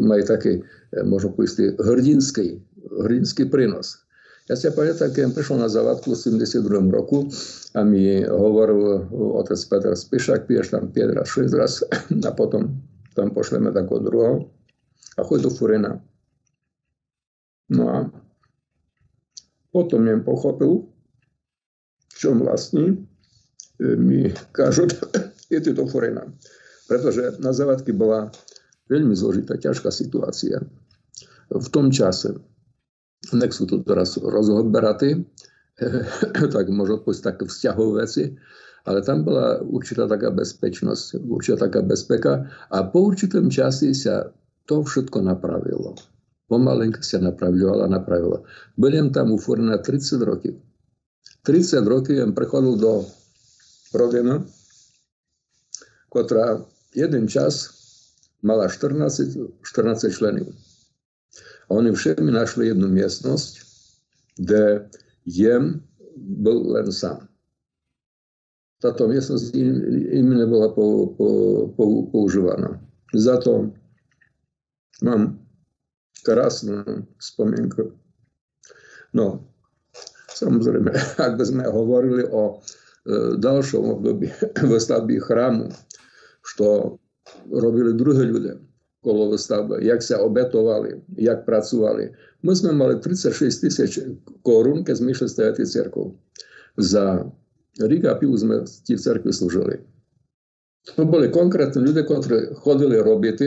[SPEAKER 3] majú taký, možno povedať, hrdinský, hrdinský prínos. Ja si pamätám, keď prišiel na zavadku v 72. roku a mi hovoril otec Petr Spišak, piješ tam 5 raz, 6 raz a potom tam pošleme takého druhého a choď do Furena. No a potom jem pochopil, čom vlastní, e, mi kažú, je to Forena. Pretože na zavadky bola veľmi zložitá, ťažká situácia v tom čase. Nek sú to teraz rozhoberatí, tak možno povedať také vzťahové veci, ale tam bola určitá taká bezpečnosť, určitá taká bezpeka a po určitom čase sa to všetko napravilo. Pomalenko sa napravilo a napravilo. Budem tam u Forena 30 rokov. 30 rokov jem prechodil do rodiny, ktorá jeden čas mala 14, 14 členov. A oni všetci našli jednu miestnosť, kde jem bol len sám. Táto miestnosť im, im nebola po, po, po, používaná. Za to mám krásnu spomienku. No, Samozrejme, ak by sme hovorili o e, ďalšom období stavby chrámu, čo robili druhé ľudia kolo stavbe, jak sa obetovali, jak pracovali. My sme mali 36 tisíc korún, keď sme išli stavať cerkov. Za Riga pivu sme ti v cerkvi slúžili. To boli konkrétni ľudia, ktorí chodili robiť,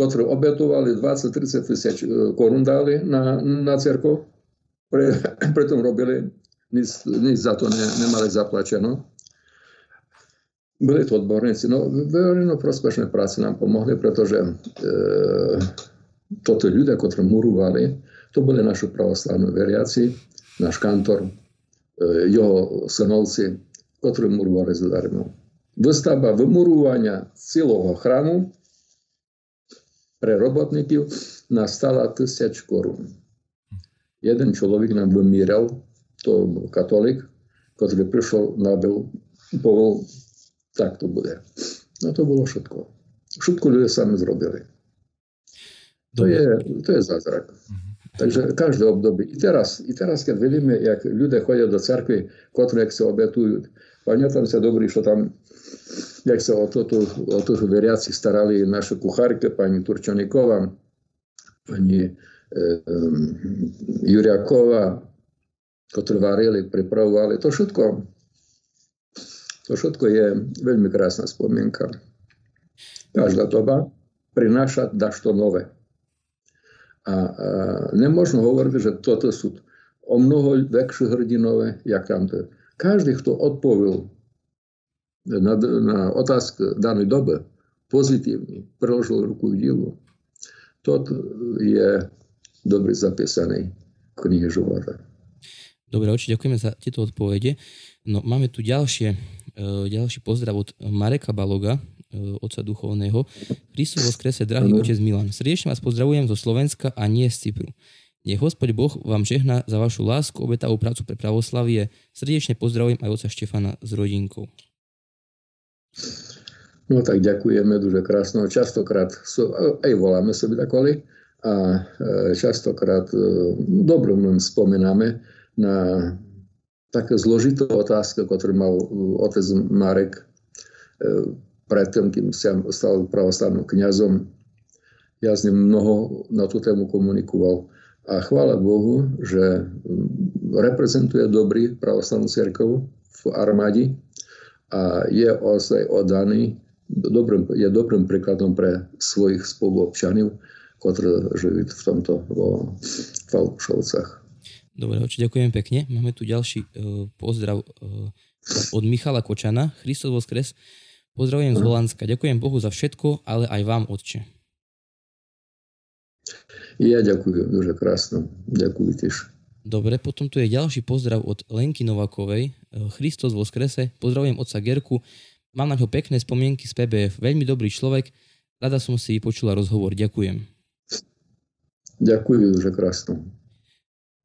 [SPEAKER 3] ktorí obetovali 20-30 tisíc e, korún dali na, na cerkov pre, preto robili, nič, nič za to ne, nemali zaplačeno. Byli to odborníci. No, verejno prospešné práce nám pomohli, pretože e, toto ľudia, ktorí murovali, to boli naši pravoslavní veriaci, náš kantor, e, jeho synovci, ktorí murovali zadarmo. Vymurovania celého chrámu pre robotníkov nás stala 1000 korún. Jeden človek nám vymíral, to bol katolík, ktorý prišiel na bel, povedal, tak to bude. No to bolo všetko. Všetko ľudia sami zrobili. To je, to je zázrak. Mhm. Takže každé obdobie. I teraz, I teraz, keď vidíme, jak ľudia chodia do cerkvy, ktoré sa obetujú, pamätám sa dobrý, čo tam, jak sa o toto, o toto veriaci starali naše kuchárke, pani Turčaníková, pani e, um, Juriakova, ktoré varili, pripravovali. To všetko, to všetko je veľmi krásna spomienka. Každá doba prináša dašto nové. A, a nemôžno hovoriť, že toto sú o mnoho väčšie hrdinové, jak tamto. Každý, kto odpovedal na, na otázku danej dobe pozitívne, preložil ruku k dielu, to je dobre zapísaný v knihe života.
[SPEAKER 4] Dobre, oči, ďakujeme za tieto odpovede. No, máme tu ďalšie, uh, ďalší pozdrav od Mareka Baloga, E, Otca Duchovného. Kristus vo skrese, drahý ano. Otec Milan. Srdečne vás pozdravujem zo Slovenska a nie z Cypru. Nech Hospod Boh vám žehna za vašu lásku, obetavú prácu pre pravoslavie. Srdečne pozdravujem aj oca Štefana s rodinkou.
[SPEAKER 3] No tak ďakujeme, duže krásno. Častokrát sú, aj voláme sobie takoli a e, častokrát e, dobrom len spomíname na také zložitú otázku, ktorú mal otec Marek predtým, kým sa stal pravoslavným kňazom. Ja s ním mnoho na tú tému komunikoval. A chvála Bohu, že reprezentuje dobrý pravoslavnú cirkev v armádi a je ozaj oddaný, je dobrým príkladom pre svojich spoluobčanov, ktoré žijú v tomto vo Valšovcach.
[SPEAKER 4] Dobre, oči, ďakujem pekne. Máme tu ďalší uh, pozdrav uh, od Michala Kočana. Christos Voskres. Pozdravujem z Holandska. Ďakujem Bohu za všetko, ale aj vám, Otče.
[SPEAKER 3] Ja ďakujem, duže krásno. Ďakujem tiež.
[SPEAKER 4] Dobre, potom tu je ďalší pozdrav od Lenky Novakovej. E, Christos Voskrese. Pozdravujem otca Gerku. Mám na ňo pekné spomienky z PBF. Veľmi dobrý človek. Rada som si počula rozhovor. Ďakujem.
[SPEAKER 3] Ďakujem, že krásno.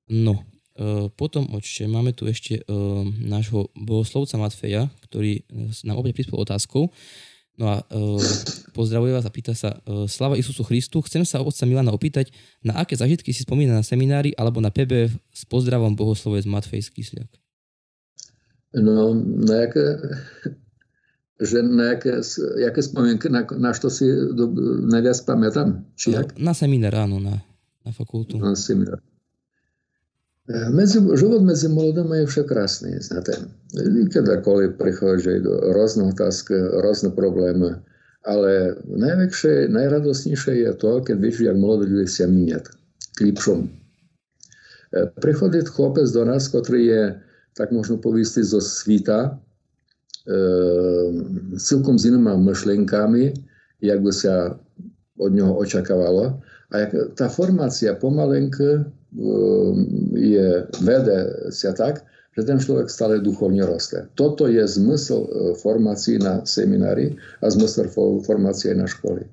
[SPEAKER 4] No, Eh, potom očite máme tu ešte uh, nášho bohoslovca Matfeja, ktorý nám opäť prispel otázkou. No a uh, pozdravuje vás a pýta sa, uh, Slava Isusu Christu, chcem sa otca Milana opýtať, na aké zažitky si spomína na seminári alebo na PBF s pozdravom bohoslovec Matfej Skysliak?
[SPEAKER 3] No, na jaké, že na jaké, jaké spomienky, na, na čo si do, najviac pamätám? Či
[SPEAKER 4] jak? Na seminár, áno, na, na fakultu.
[SPEAKER 3] Na seminár. Medzi, život medzi mladými je však krásny, znáte. Kedykoľvek prichádzajú do rôznych otázk, rôzne problémy, ale najväčšie, najradosnejšie je to, keď vidíš, jak mladí ľudia sa míňať k lepšom. Prichodí chlopec do nás, ktorý je, tak možno povieť, zo svita, e, celkom s inými myšlenkami, jak by sa od neho očakávalo. A tá formácia pomalenko Ehm, je, vede sa tak, že ten človek stále duchovne rastie. Toto je zmysel formácií na seminári a zmysel formácie na školy.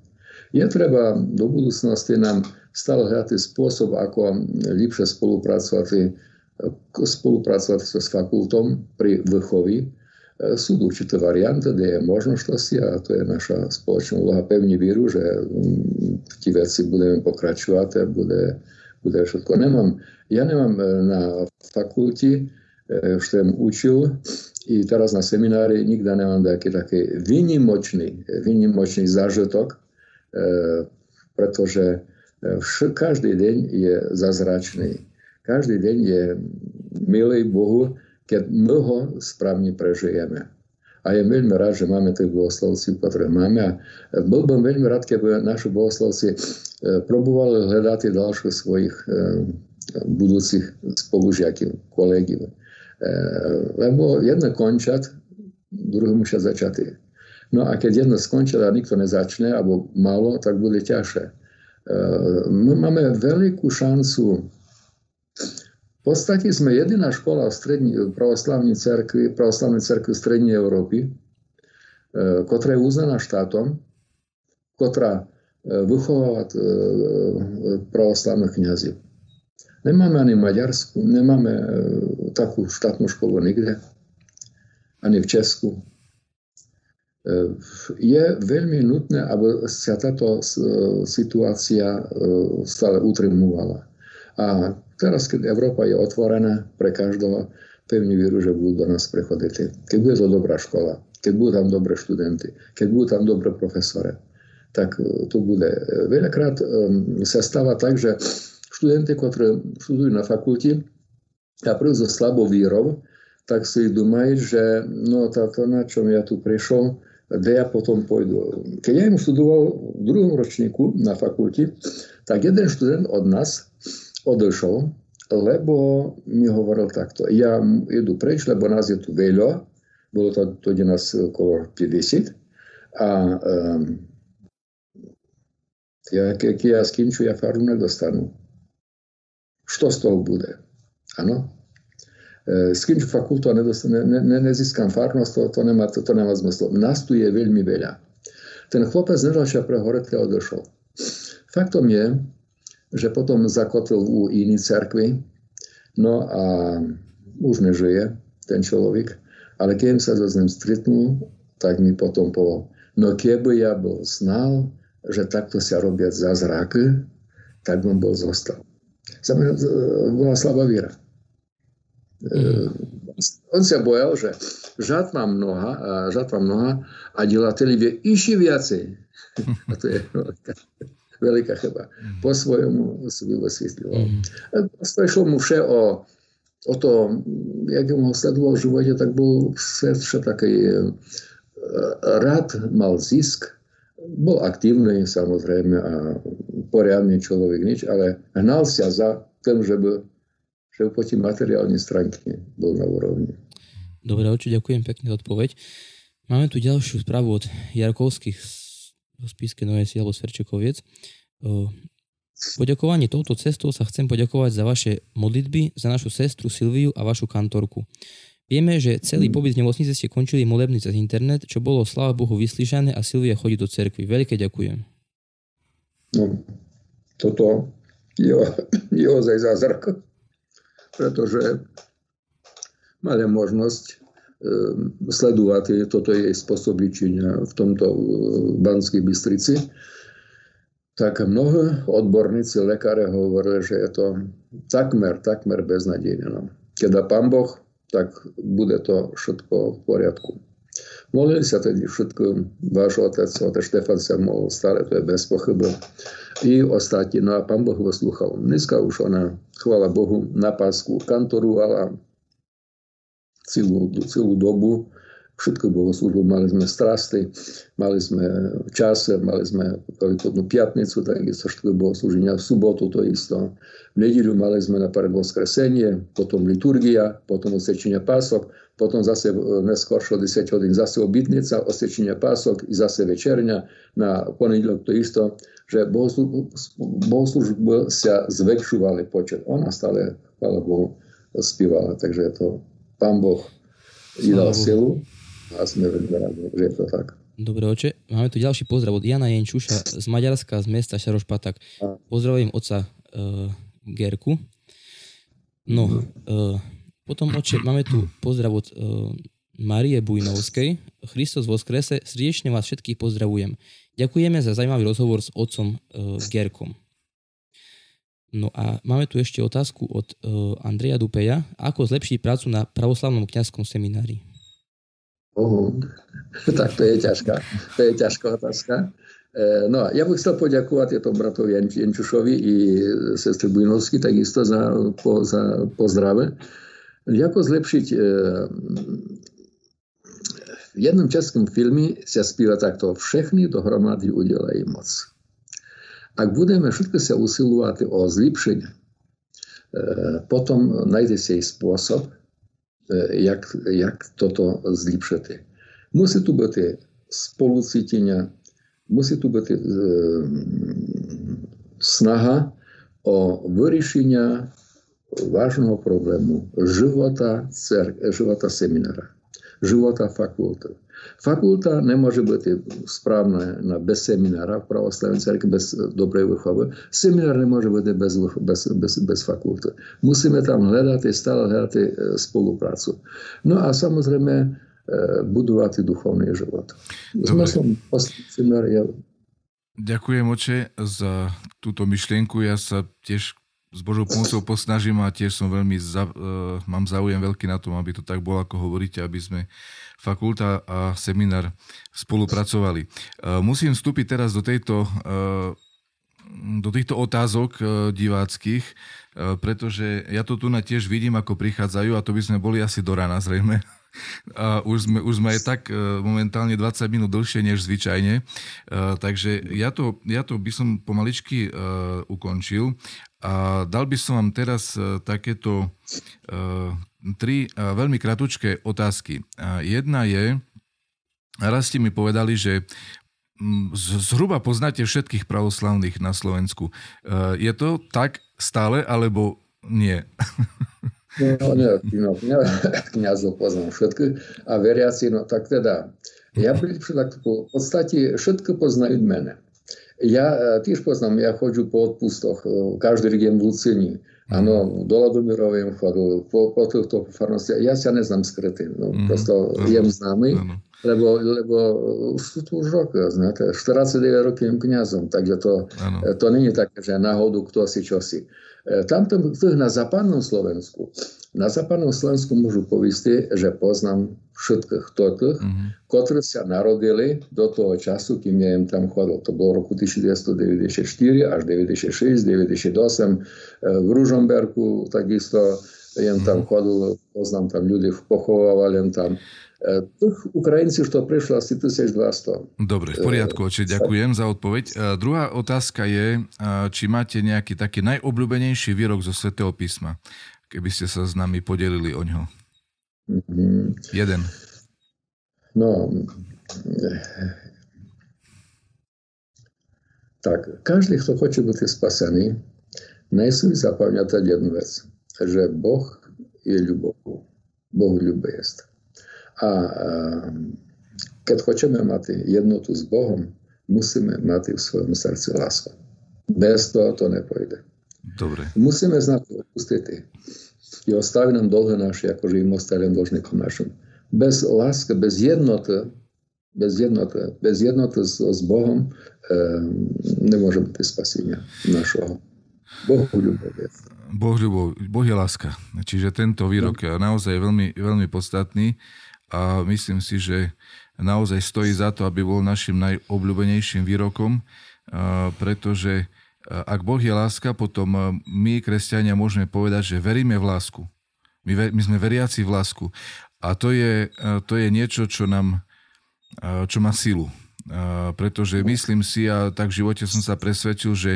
[SPEAKER 3] Je treba do budúcnosti nám stále hľadať spôsob, ako lepšie spolupracovať, e, spolupracovať s fakultom pri vychovi. E, sú určité varianty, kde je možnosti a to je naša spoločná úloha. Pevne víru, že v tie veci budeme pokračovať a bude bude všetko. Nemám, ja nemám e, na fakulti, e, što som učil i teraz na seminári nikdy nemám taký, taký vynimočný, vynimočný zážitok, e, pretože každý deň je zazračný. Každý deň je milý Bohu, keď my ho správne prežijeme. A je veľmi rád, že máme tých bohoslovcov, ktoré máme. A bol by veľmi rád, keby naši bohoslovci e, probovali hľadať ďalších svojich e, budúcich spolužiakov, kolegov. E, lebo jedno končať, druhý musia začať. No a keď jedno skončí a nikto nezačne, alebo málo, tak bude ťažšie. My máme veľkú šancu v podstate sme jediná škola v strední, pravoslavnej cerkvi, pravoslavnej cerkvi strednej Európy, ktorá je uznaná štátom, ktorá vychovávať pravoslavných kniazí. Nemáme ani Maďarsku, nemáme takú štátnu školu nikde, ani v Česku. Je veľmi nutné, aby sa táto situácia stále utrimovala. A teraz, keď Európa je otvorená pre každého, pevne veru, že budú do nás prechodiť. Keď bude to dobrá škola, keď budú tam dobré študenty, keď budú tam dobré profesore, tak e, to bude. E, veľakrát sa stáva tak, že študenti, ktorí študujú na fakulte a prídu so slabou vírou, tak si dumajú, že no táto, na čom ja tu prišiel, kde ja potom pôjdu. Keď ja im študoval v druhom ročníku na fakulte, tak jeden študent od nás odošol, lebo mi hovoril takto. Ja idú preč, lebo nás je tu veľa. Bolo to, to kde nás okolo 50. A um, ja, keď ja skonču, ja farmu nedostanu. Što z toho bude? Áno? E, skonču fakultu a nedostane, ne, ne, nezískam farnosť, to, to, nemá, to, to nemá zmysl. Nás tu je veľmi veľa. Ten chlopec z Nerlaša pre Horetka odošol. Faktom je, že potom zakotil u iní cerkvi, no a už nežije ten človek, ale keď sa so ním stretnú, tak mi potom povedal, no keby ja bol znal, že takto sa robia zázraky, tak bym bol zostal. Za mňa e, bola slabá viera. Mm. On sa bojal, že žatva mnoha, a žatva mnoha a delateli vie iši viacej. A to je veľká chyba. Mm. Po svojom si vysvetľoval. Mm. To išlo mu vše o, o to, jak ho sledoval v živote, tak bol vše taký e, rád, mal zisk, bol aktívny samozrejme a poriadny človek nič, ale hnal sa za tým, že by, že by tým materiálnej stránke bol na úrovni.
[SPEAKER 4] Dobre, oči, ďakujem pekne za odpoveď. Máme tu ďalšiu správu od Jarkovských zo Spíske Nové si alebo Sverčekoviec. Poďakovanie touto cestou sa chcem poďakovať za vaše modlitby, za našu sestru Silviu a vašu kantorku. Vieme, že celý pobyt v nemocnice ste končili molebný cez internet, čo bolo sláva Bohu vyslíšané a Silvia chodí do cerkvy. Veľké ďakujem.
[SPEAKER 3] No, toto je, je ozaj zázrak, pretože mali možnosť sledovať toto jej spôsob ličenia v tomto e, Banskej Bystrici, tak mnohí odborníci, lekáre hovorili, že je to takmer, takmer beznadejné. No. Keď pán Boh, tak bude to všetko v poriadku. Sa tedy všetko, váš otec, otec Štefan sa mohol stále, to je bez pochyby. I ostatní, no a pán Boh vyslúchal. Dneska už ona, chvála Bohu, na pásku kantoruvala, celú, celú dobu. Všetko bolo službu, mali sme strasty, mali sme čas, mali sme veľkodnú piatnicu, takisto všetko bolo slúženia v sobotu, to isto. V nedíľu mali sme na pred voskresenie, potom liturgia, potom osečenia pások, potom zase neskôr 10 hodín zase obytnica, osečenia pások i zase večerňa, na ponedílok to isto, že bohoslužby sa zväčšovali počet. Ona stále, chvála Bohu, spívala, takže to pán Boh jej dal silu a sme veľmi rádi, že je to tak.
[SPEAKER 4] Dobre, oče. Máme tu ďalší pozdrav od Jana Jenčuša z Maďarska, z mesta Šarošpatak. Pozdravujem oca uh, Gerku. No, uh, potom oče, máme tu pozdrav od uh, Marie Bujnovskej. Christos vo skrese, srdečne vás všetkých pozdravujem. Ďakujeme za zaujímavý rozhovor s otcom uh, Gerkom. No a máme tu ešte otázku od uh, Andreja Dupeja. Ako zlepšiť prácu na pravoslavnom kňazskom seminári?
[SPEAKER 3] Uh, tak to je ťažká, to je ťažká otázka. E, no, ja bych chcel poďakovať to bratovi Jenčušovi i sestri Bujnovsky takisto za, po, za pozdrave. Ako zlepšiť e, v jednom českom filme sa spíva takto všechny dohromady udelají moc. Ak budeme všetko sa usilovať o zlepšenie, potom nájde sa aj spôsob, jak, jak toto zlepšити. Musí tu byť spolucítenia, musí tu byť e, snaha o vyriešenia vážneho problému života, cer, života seminára. Života fakulty. Fakulta nemôže byť správna na bez seminára v pravoslavnej cerkvi, bez dobrej výchovy. Seminár nemôže byť bez, bez, bez, bez fakulty. Musíme tam hľadať, stále hľadať e, spoluprácu. No a samozrejme e, budovať duchovný život. Zmyslom
[SPEAKER 1] seminára Ďakujem, oče, za túto myšlienku. Ja sa tiež s Božou pomocou posnažím a tiež som veľmi za, uh, mám záujem veľký na tom, aby to tak bolo, ako hovoríte, aby sme fakulta a seminár spolupracovali. Uh, musím vstúpiť teraz do tejto uh, do týchto otázok diváckých, pretože ja to tu na tiež vidím, ako prichádzajú a to by sme boli asi do rána zrejme. A už sme, už sme aj tak momentálne 20 minút dlhšie než zvyčajne. Takže ja to, ja to by som pomaličky ukončil a dal by som vám teraz e, takéto uh, tri uh, veľmi kratučké otázky. Jedna je, raz ste mi povedali, že um, zhruba poznáte všetkých pravoslavných na Slovensku. Je to tak stále, alebo nie?
[SPEAKER 3] No, nie, no, no kniazov poznám všetky a veriaci, no tak teda, ja v podstate všetko poznajú mene. Ja e, tiež poznám, ja chodžu po odpustoch, e, každý deň v Lucini. Áno, do Ladomirovej chodil, po, po týchto farnosti. Ja sa neznám skrety, no, mm, prosto ano, jem známy, ano. lebo, lebo sú tu už roky, znáte, 49 rokov jem kniazom, takže to, ano. to není také, že náhodu kto si čo E, tamto na západnom Slovensku, na západnom Slovensku môžu povisti, že poznám všetkých totých, mm-hmm. ktorí sa narodili do toho času, kým ja im tam chodil. To bolo roku 1994 až 96, 98. V Ružomberku takisto jem tam mhm. chodil, poznám tam ľudí, pochovávali tam. E, tých Ukrajinci, čo prišlo asi 1200.
[SPEAKER 1] Dobre, v poriadku, oči, ďakujem za odpoveď. A e, druhá otázka je, či máte nejaký taký najobľúbenejší výrok zo Svetého písma, keby ste sa s nami podelili o ňo. Mm-hmm. Jeden.
[SPEAKER 3] No, tak, každý, kto chce byť spasený, najsú zapamätať jednu vec, že Boh je ľubovou. Boh ľubý jest. A keď chceme mať jednotu s Bohom, musíme mať v svojom srdci lásku. Bez toho to nepojde.
[SPEAKER 1] Dobre.
[SPEAKER 3] Musíme znať odpustiť i ostavi nám dlhe naše, ako živimo ostavljam dlžnikom našim. Bez lásky, bez jednoty, bez jednoty, bez jednoty s, s Bohom e, nemôže byť spasenia našho. Boh ľubov je.
[SPEAKER 1] Boh, ľubov, boh je láska. Čiže tento výrok je naozaj veľmi, veľmi podstatný a myslím si, že naozaj stojí za to, aby bol našim najobľúbenejším výrokom, pretože ak Boh je láska, potom my, kresťania, môžeme povedať, že veríme v lásku. My, my sme veriaci v lásku. A to je, to je niečo, čo nám čo má silu. Pretože myslím si, a tak v živote som sa presvedčil, že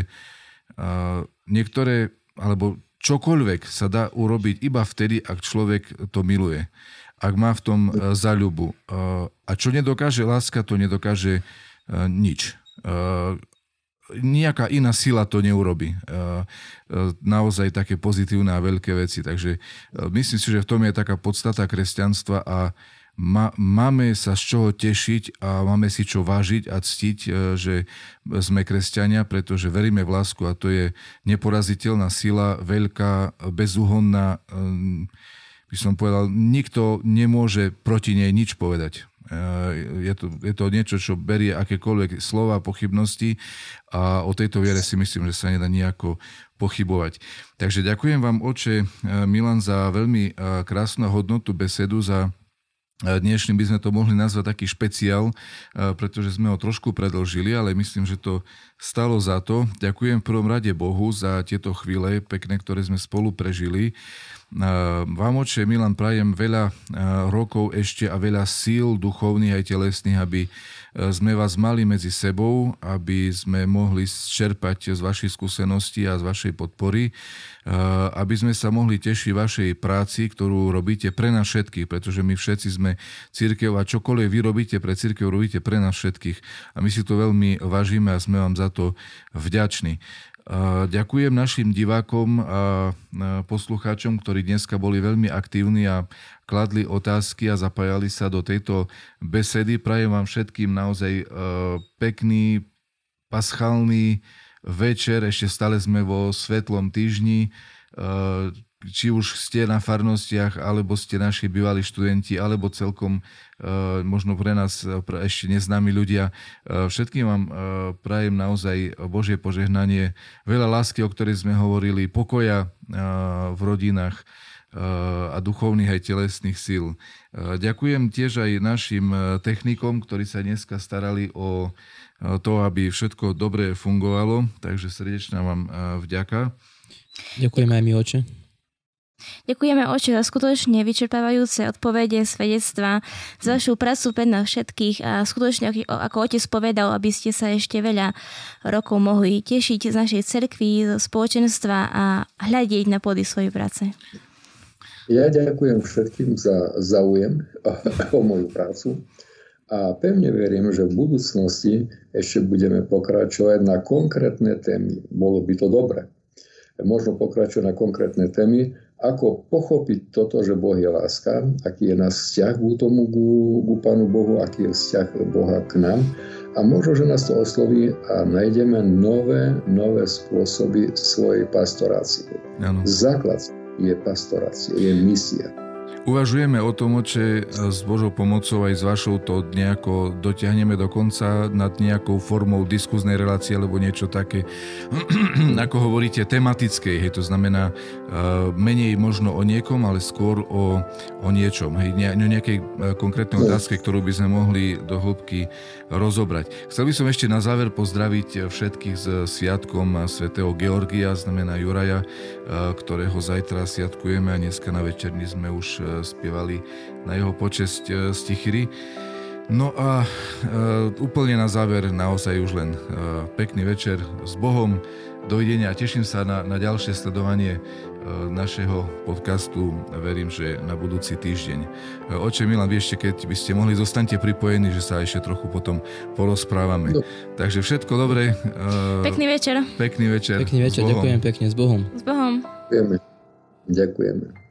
[SPEAKER 1] niektoré, alebo čokoľvek sa dá urobiť iba vtedy, ak človek to miluje ak má v tom e, záľubu. E, a čo nedokáže láska, to nedokáže e, nič. Nejaká iná sila to neurobi. Naozaj také pozitívne a veľké veci. Takže myslím si, že v tom je taká podstata kresťanstva a máme sa z čoho tešiť a máme si čo vážiť a ctiť, že sme kresťania, pretože veríme v lásku a to je neporaziteľná sila, veľká, bezúhonná, by som povedal, nikto nemôže proti nej nič povedať. Eh, je to, je to niečo, čo berie akékoľvek slova, pochybnosti a o tejto viere si myslím, že sa nedá nejako pochybovať. Takže ďakujem vám, oče eh, Milan, za veľmi eh, krásnu hodnotu besedu, za Dnešným by sme to mohli nazvať taký špeciál, pretože sme ho trošku predlžili, ale myslím, že to stalo za to. Ďakujem v prvom rade Bohu za tieto chvíle pekné, ktoré sme spolu prežili. Vám, oče Milan, prajem veľa rokov ešte a veľa síl duchovných aj telesných, aby e, sme vás mali medzi sebou, aby sme mohli čerpať z vašej skúsenosti a z vašej podpory, aby sme sa mohli tešiť vašej práci, ktorú robíte pre nás všetkých, pretože my všetci sme církev a čokoľvek vy robíte pre církev, robíte pre nás všetkých. A my si to veľmi vážime a sme vám za to vďační. Ďakujem našim divákom a poslucháčom, ktorí dneska boli veľmi aktívni a kladli otázky a zapájali sa do tejto besedy. Prajem vám všetkým naozaj pekný, paschálny večer. Ešte stále sme vo svetlom týždni či už ste na farnostiach, alebo ste naši bývalí študenti, alebo celkom uh, možno pre nás uh, pre ešte neznámi ľudia. Uh, všetkým vám prajem naozaj Božie požehnanie, veľa lásky, o ktorej sme hovorili, pokoja v rodinách a duchovných aj telesných síl. Ďakujem tiež aj našim technikom, ktorí sa dneska starali o to, aby všetko dobre fungovalo, takže srdečná vám vďaka.
[SPEAKER 4] Ďakujeme aj my, oče.
[SPEAKER 2] Ďakujeme oči za skutočne vyčerpávajúce odpovede, svedectva, za vašu prácu pre nás všetkých a skutočne, ako otec povedal, aby ste sa ešte veľa rokov mohli tešiť z našej cerkvy, z spoločenstva a hľadiť na pôdy svojej práce.
[SPEAKER 3] Ja ďakujem všetkým za záujem o moju prácu a pevne verím, že v budúcnosti ešte budeme pokračovať na konkrétne témy. Bolo by to dobre. Možno pokračovať na konkrétne témy, ako pochopiť toto, že Boh je láska, aký je nás vzťah k tomu, k Pánu Bohu, aký je vzťah Boha k nám. A možno, že nás to osloví a nájdeme nové, nové spôsoby svojej pastorácie. Ano. Základ je pastorácia, je misia.
[SPEAKER 1] Uvažujeme o tom, oče, s Božou pomocou aj s vašou to nejako dotiahneme do konca nad nejakou formou diskuznej relácie alebo niečo také, ako hovoríte, tematickej. Hej, to znamená uh, menej možno o niekom, ale skôr o, o niečom. Hej, ne, nejakej uh, konkrétnej otázke, ktorú by sme mohli do hĺbky rozobrať. Chcel by som ešte na záver pozdraviť všetkých s sviatkom svätého Georgia, znamená Juraja, uh, ktorého zajtra sviatkujeme a dneska na večerni sme už spievali na jeho počesť e, stichyry. No a e, úplne na záver naozaj už len e, pekný večer s Bohom, dovidenia a teším sa na, na ďalšie sledovanie našeho podcastu. Verím, že na budúci týždeň. Oče Milan, vy ešte keď by ste mohli, zostaňte pripojení, že sa ešte trochu potom porozprávame. No. Takže všetko dobré.
[SPEAKER 2] Pekný večer.
[SPEAKER 1] Pekný večer.
[SPEAKER 4] Pekný večer, ďakujem pekne, s Bohom.
[SPEAKER 2] S Bohom.
[SPEAKER 3] Ďakujeme. Ďakujeme.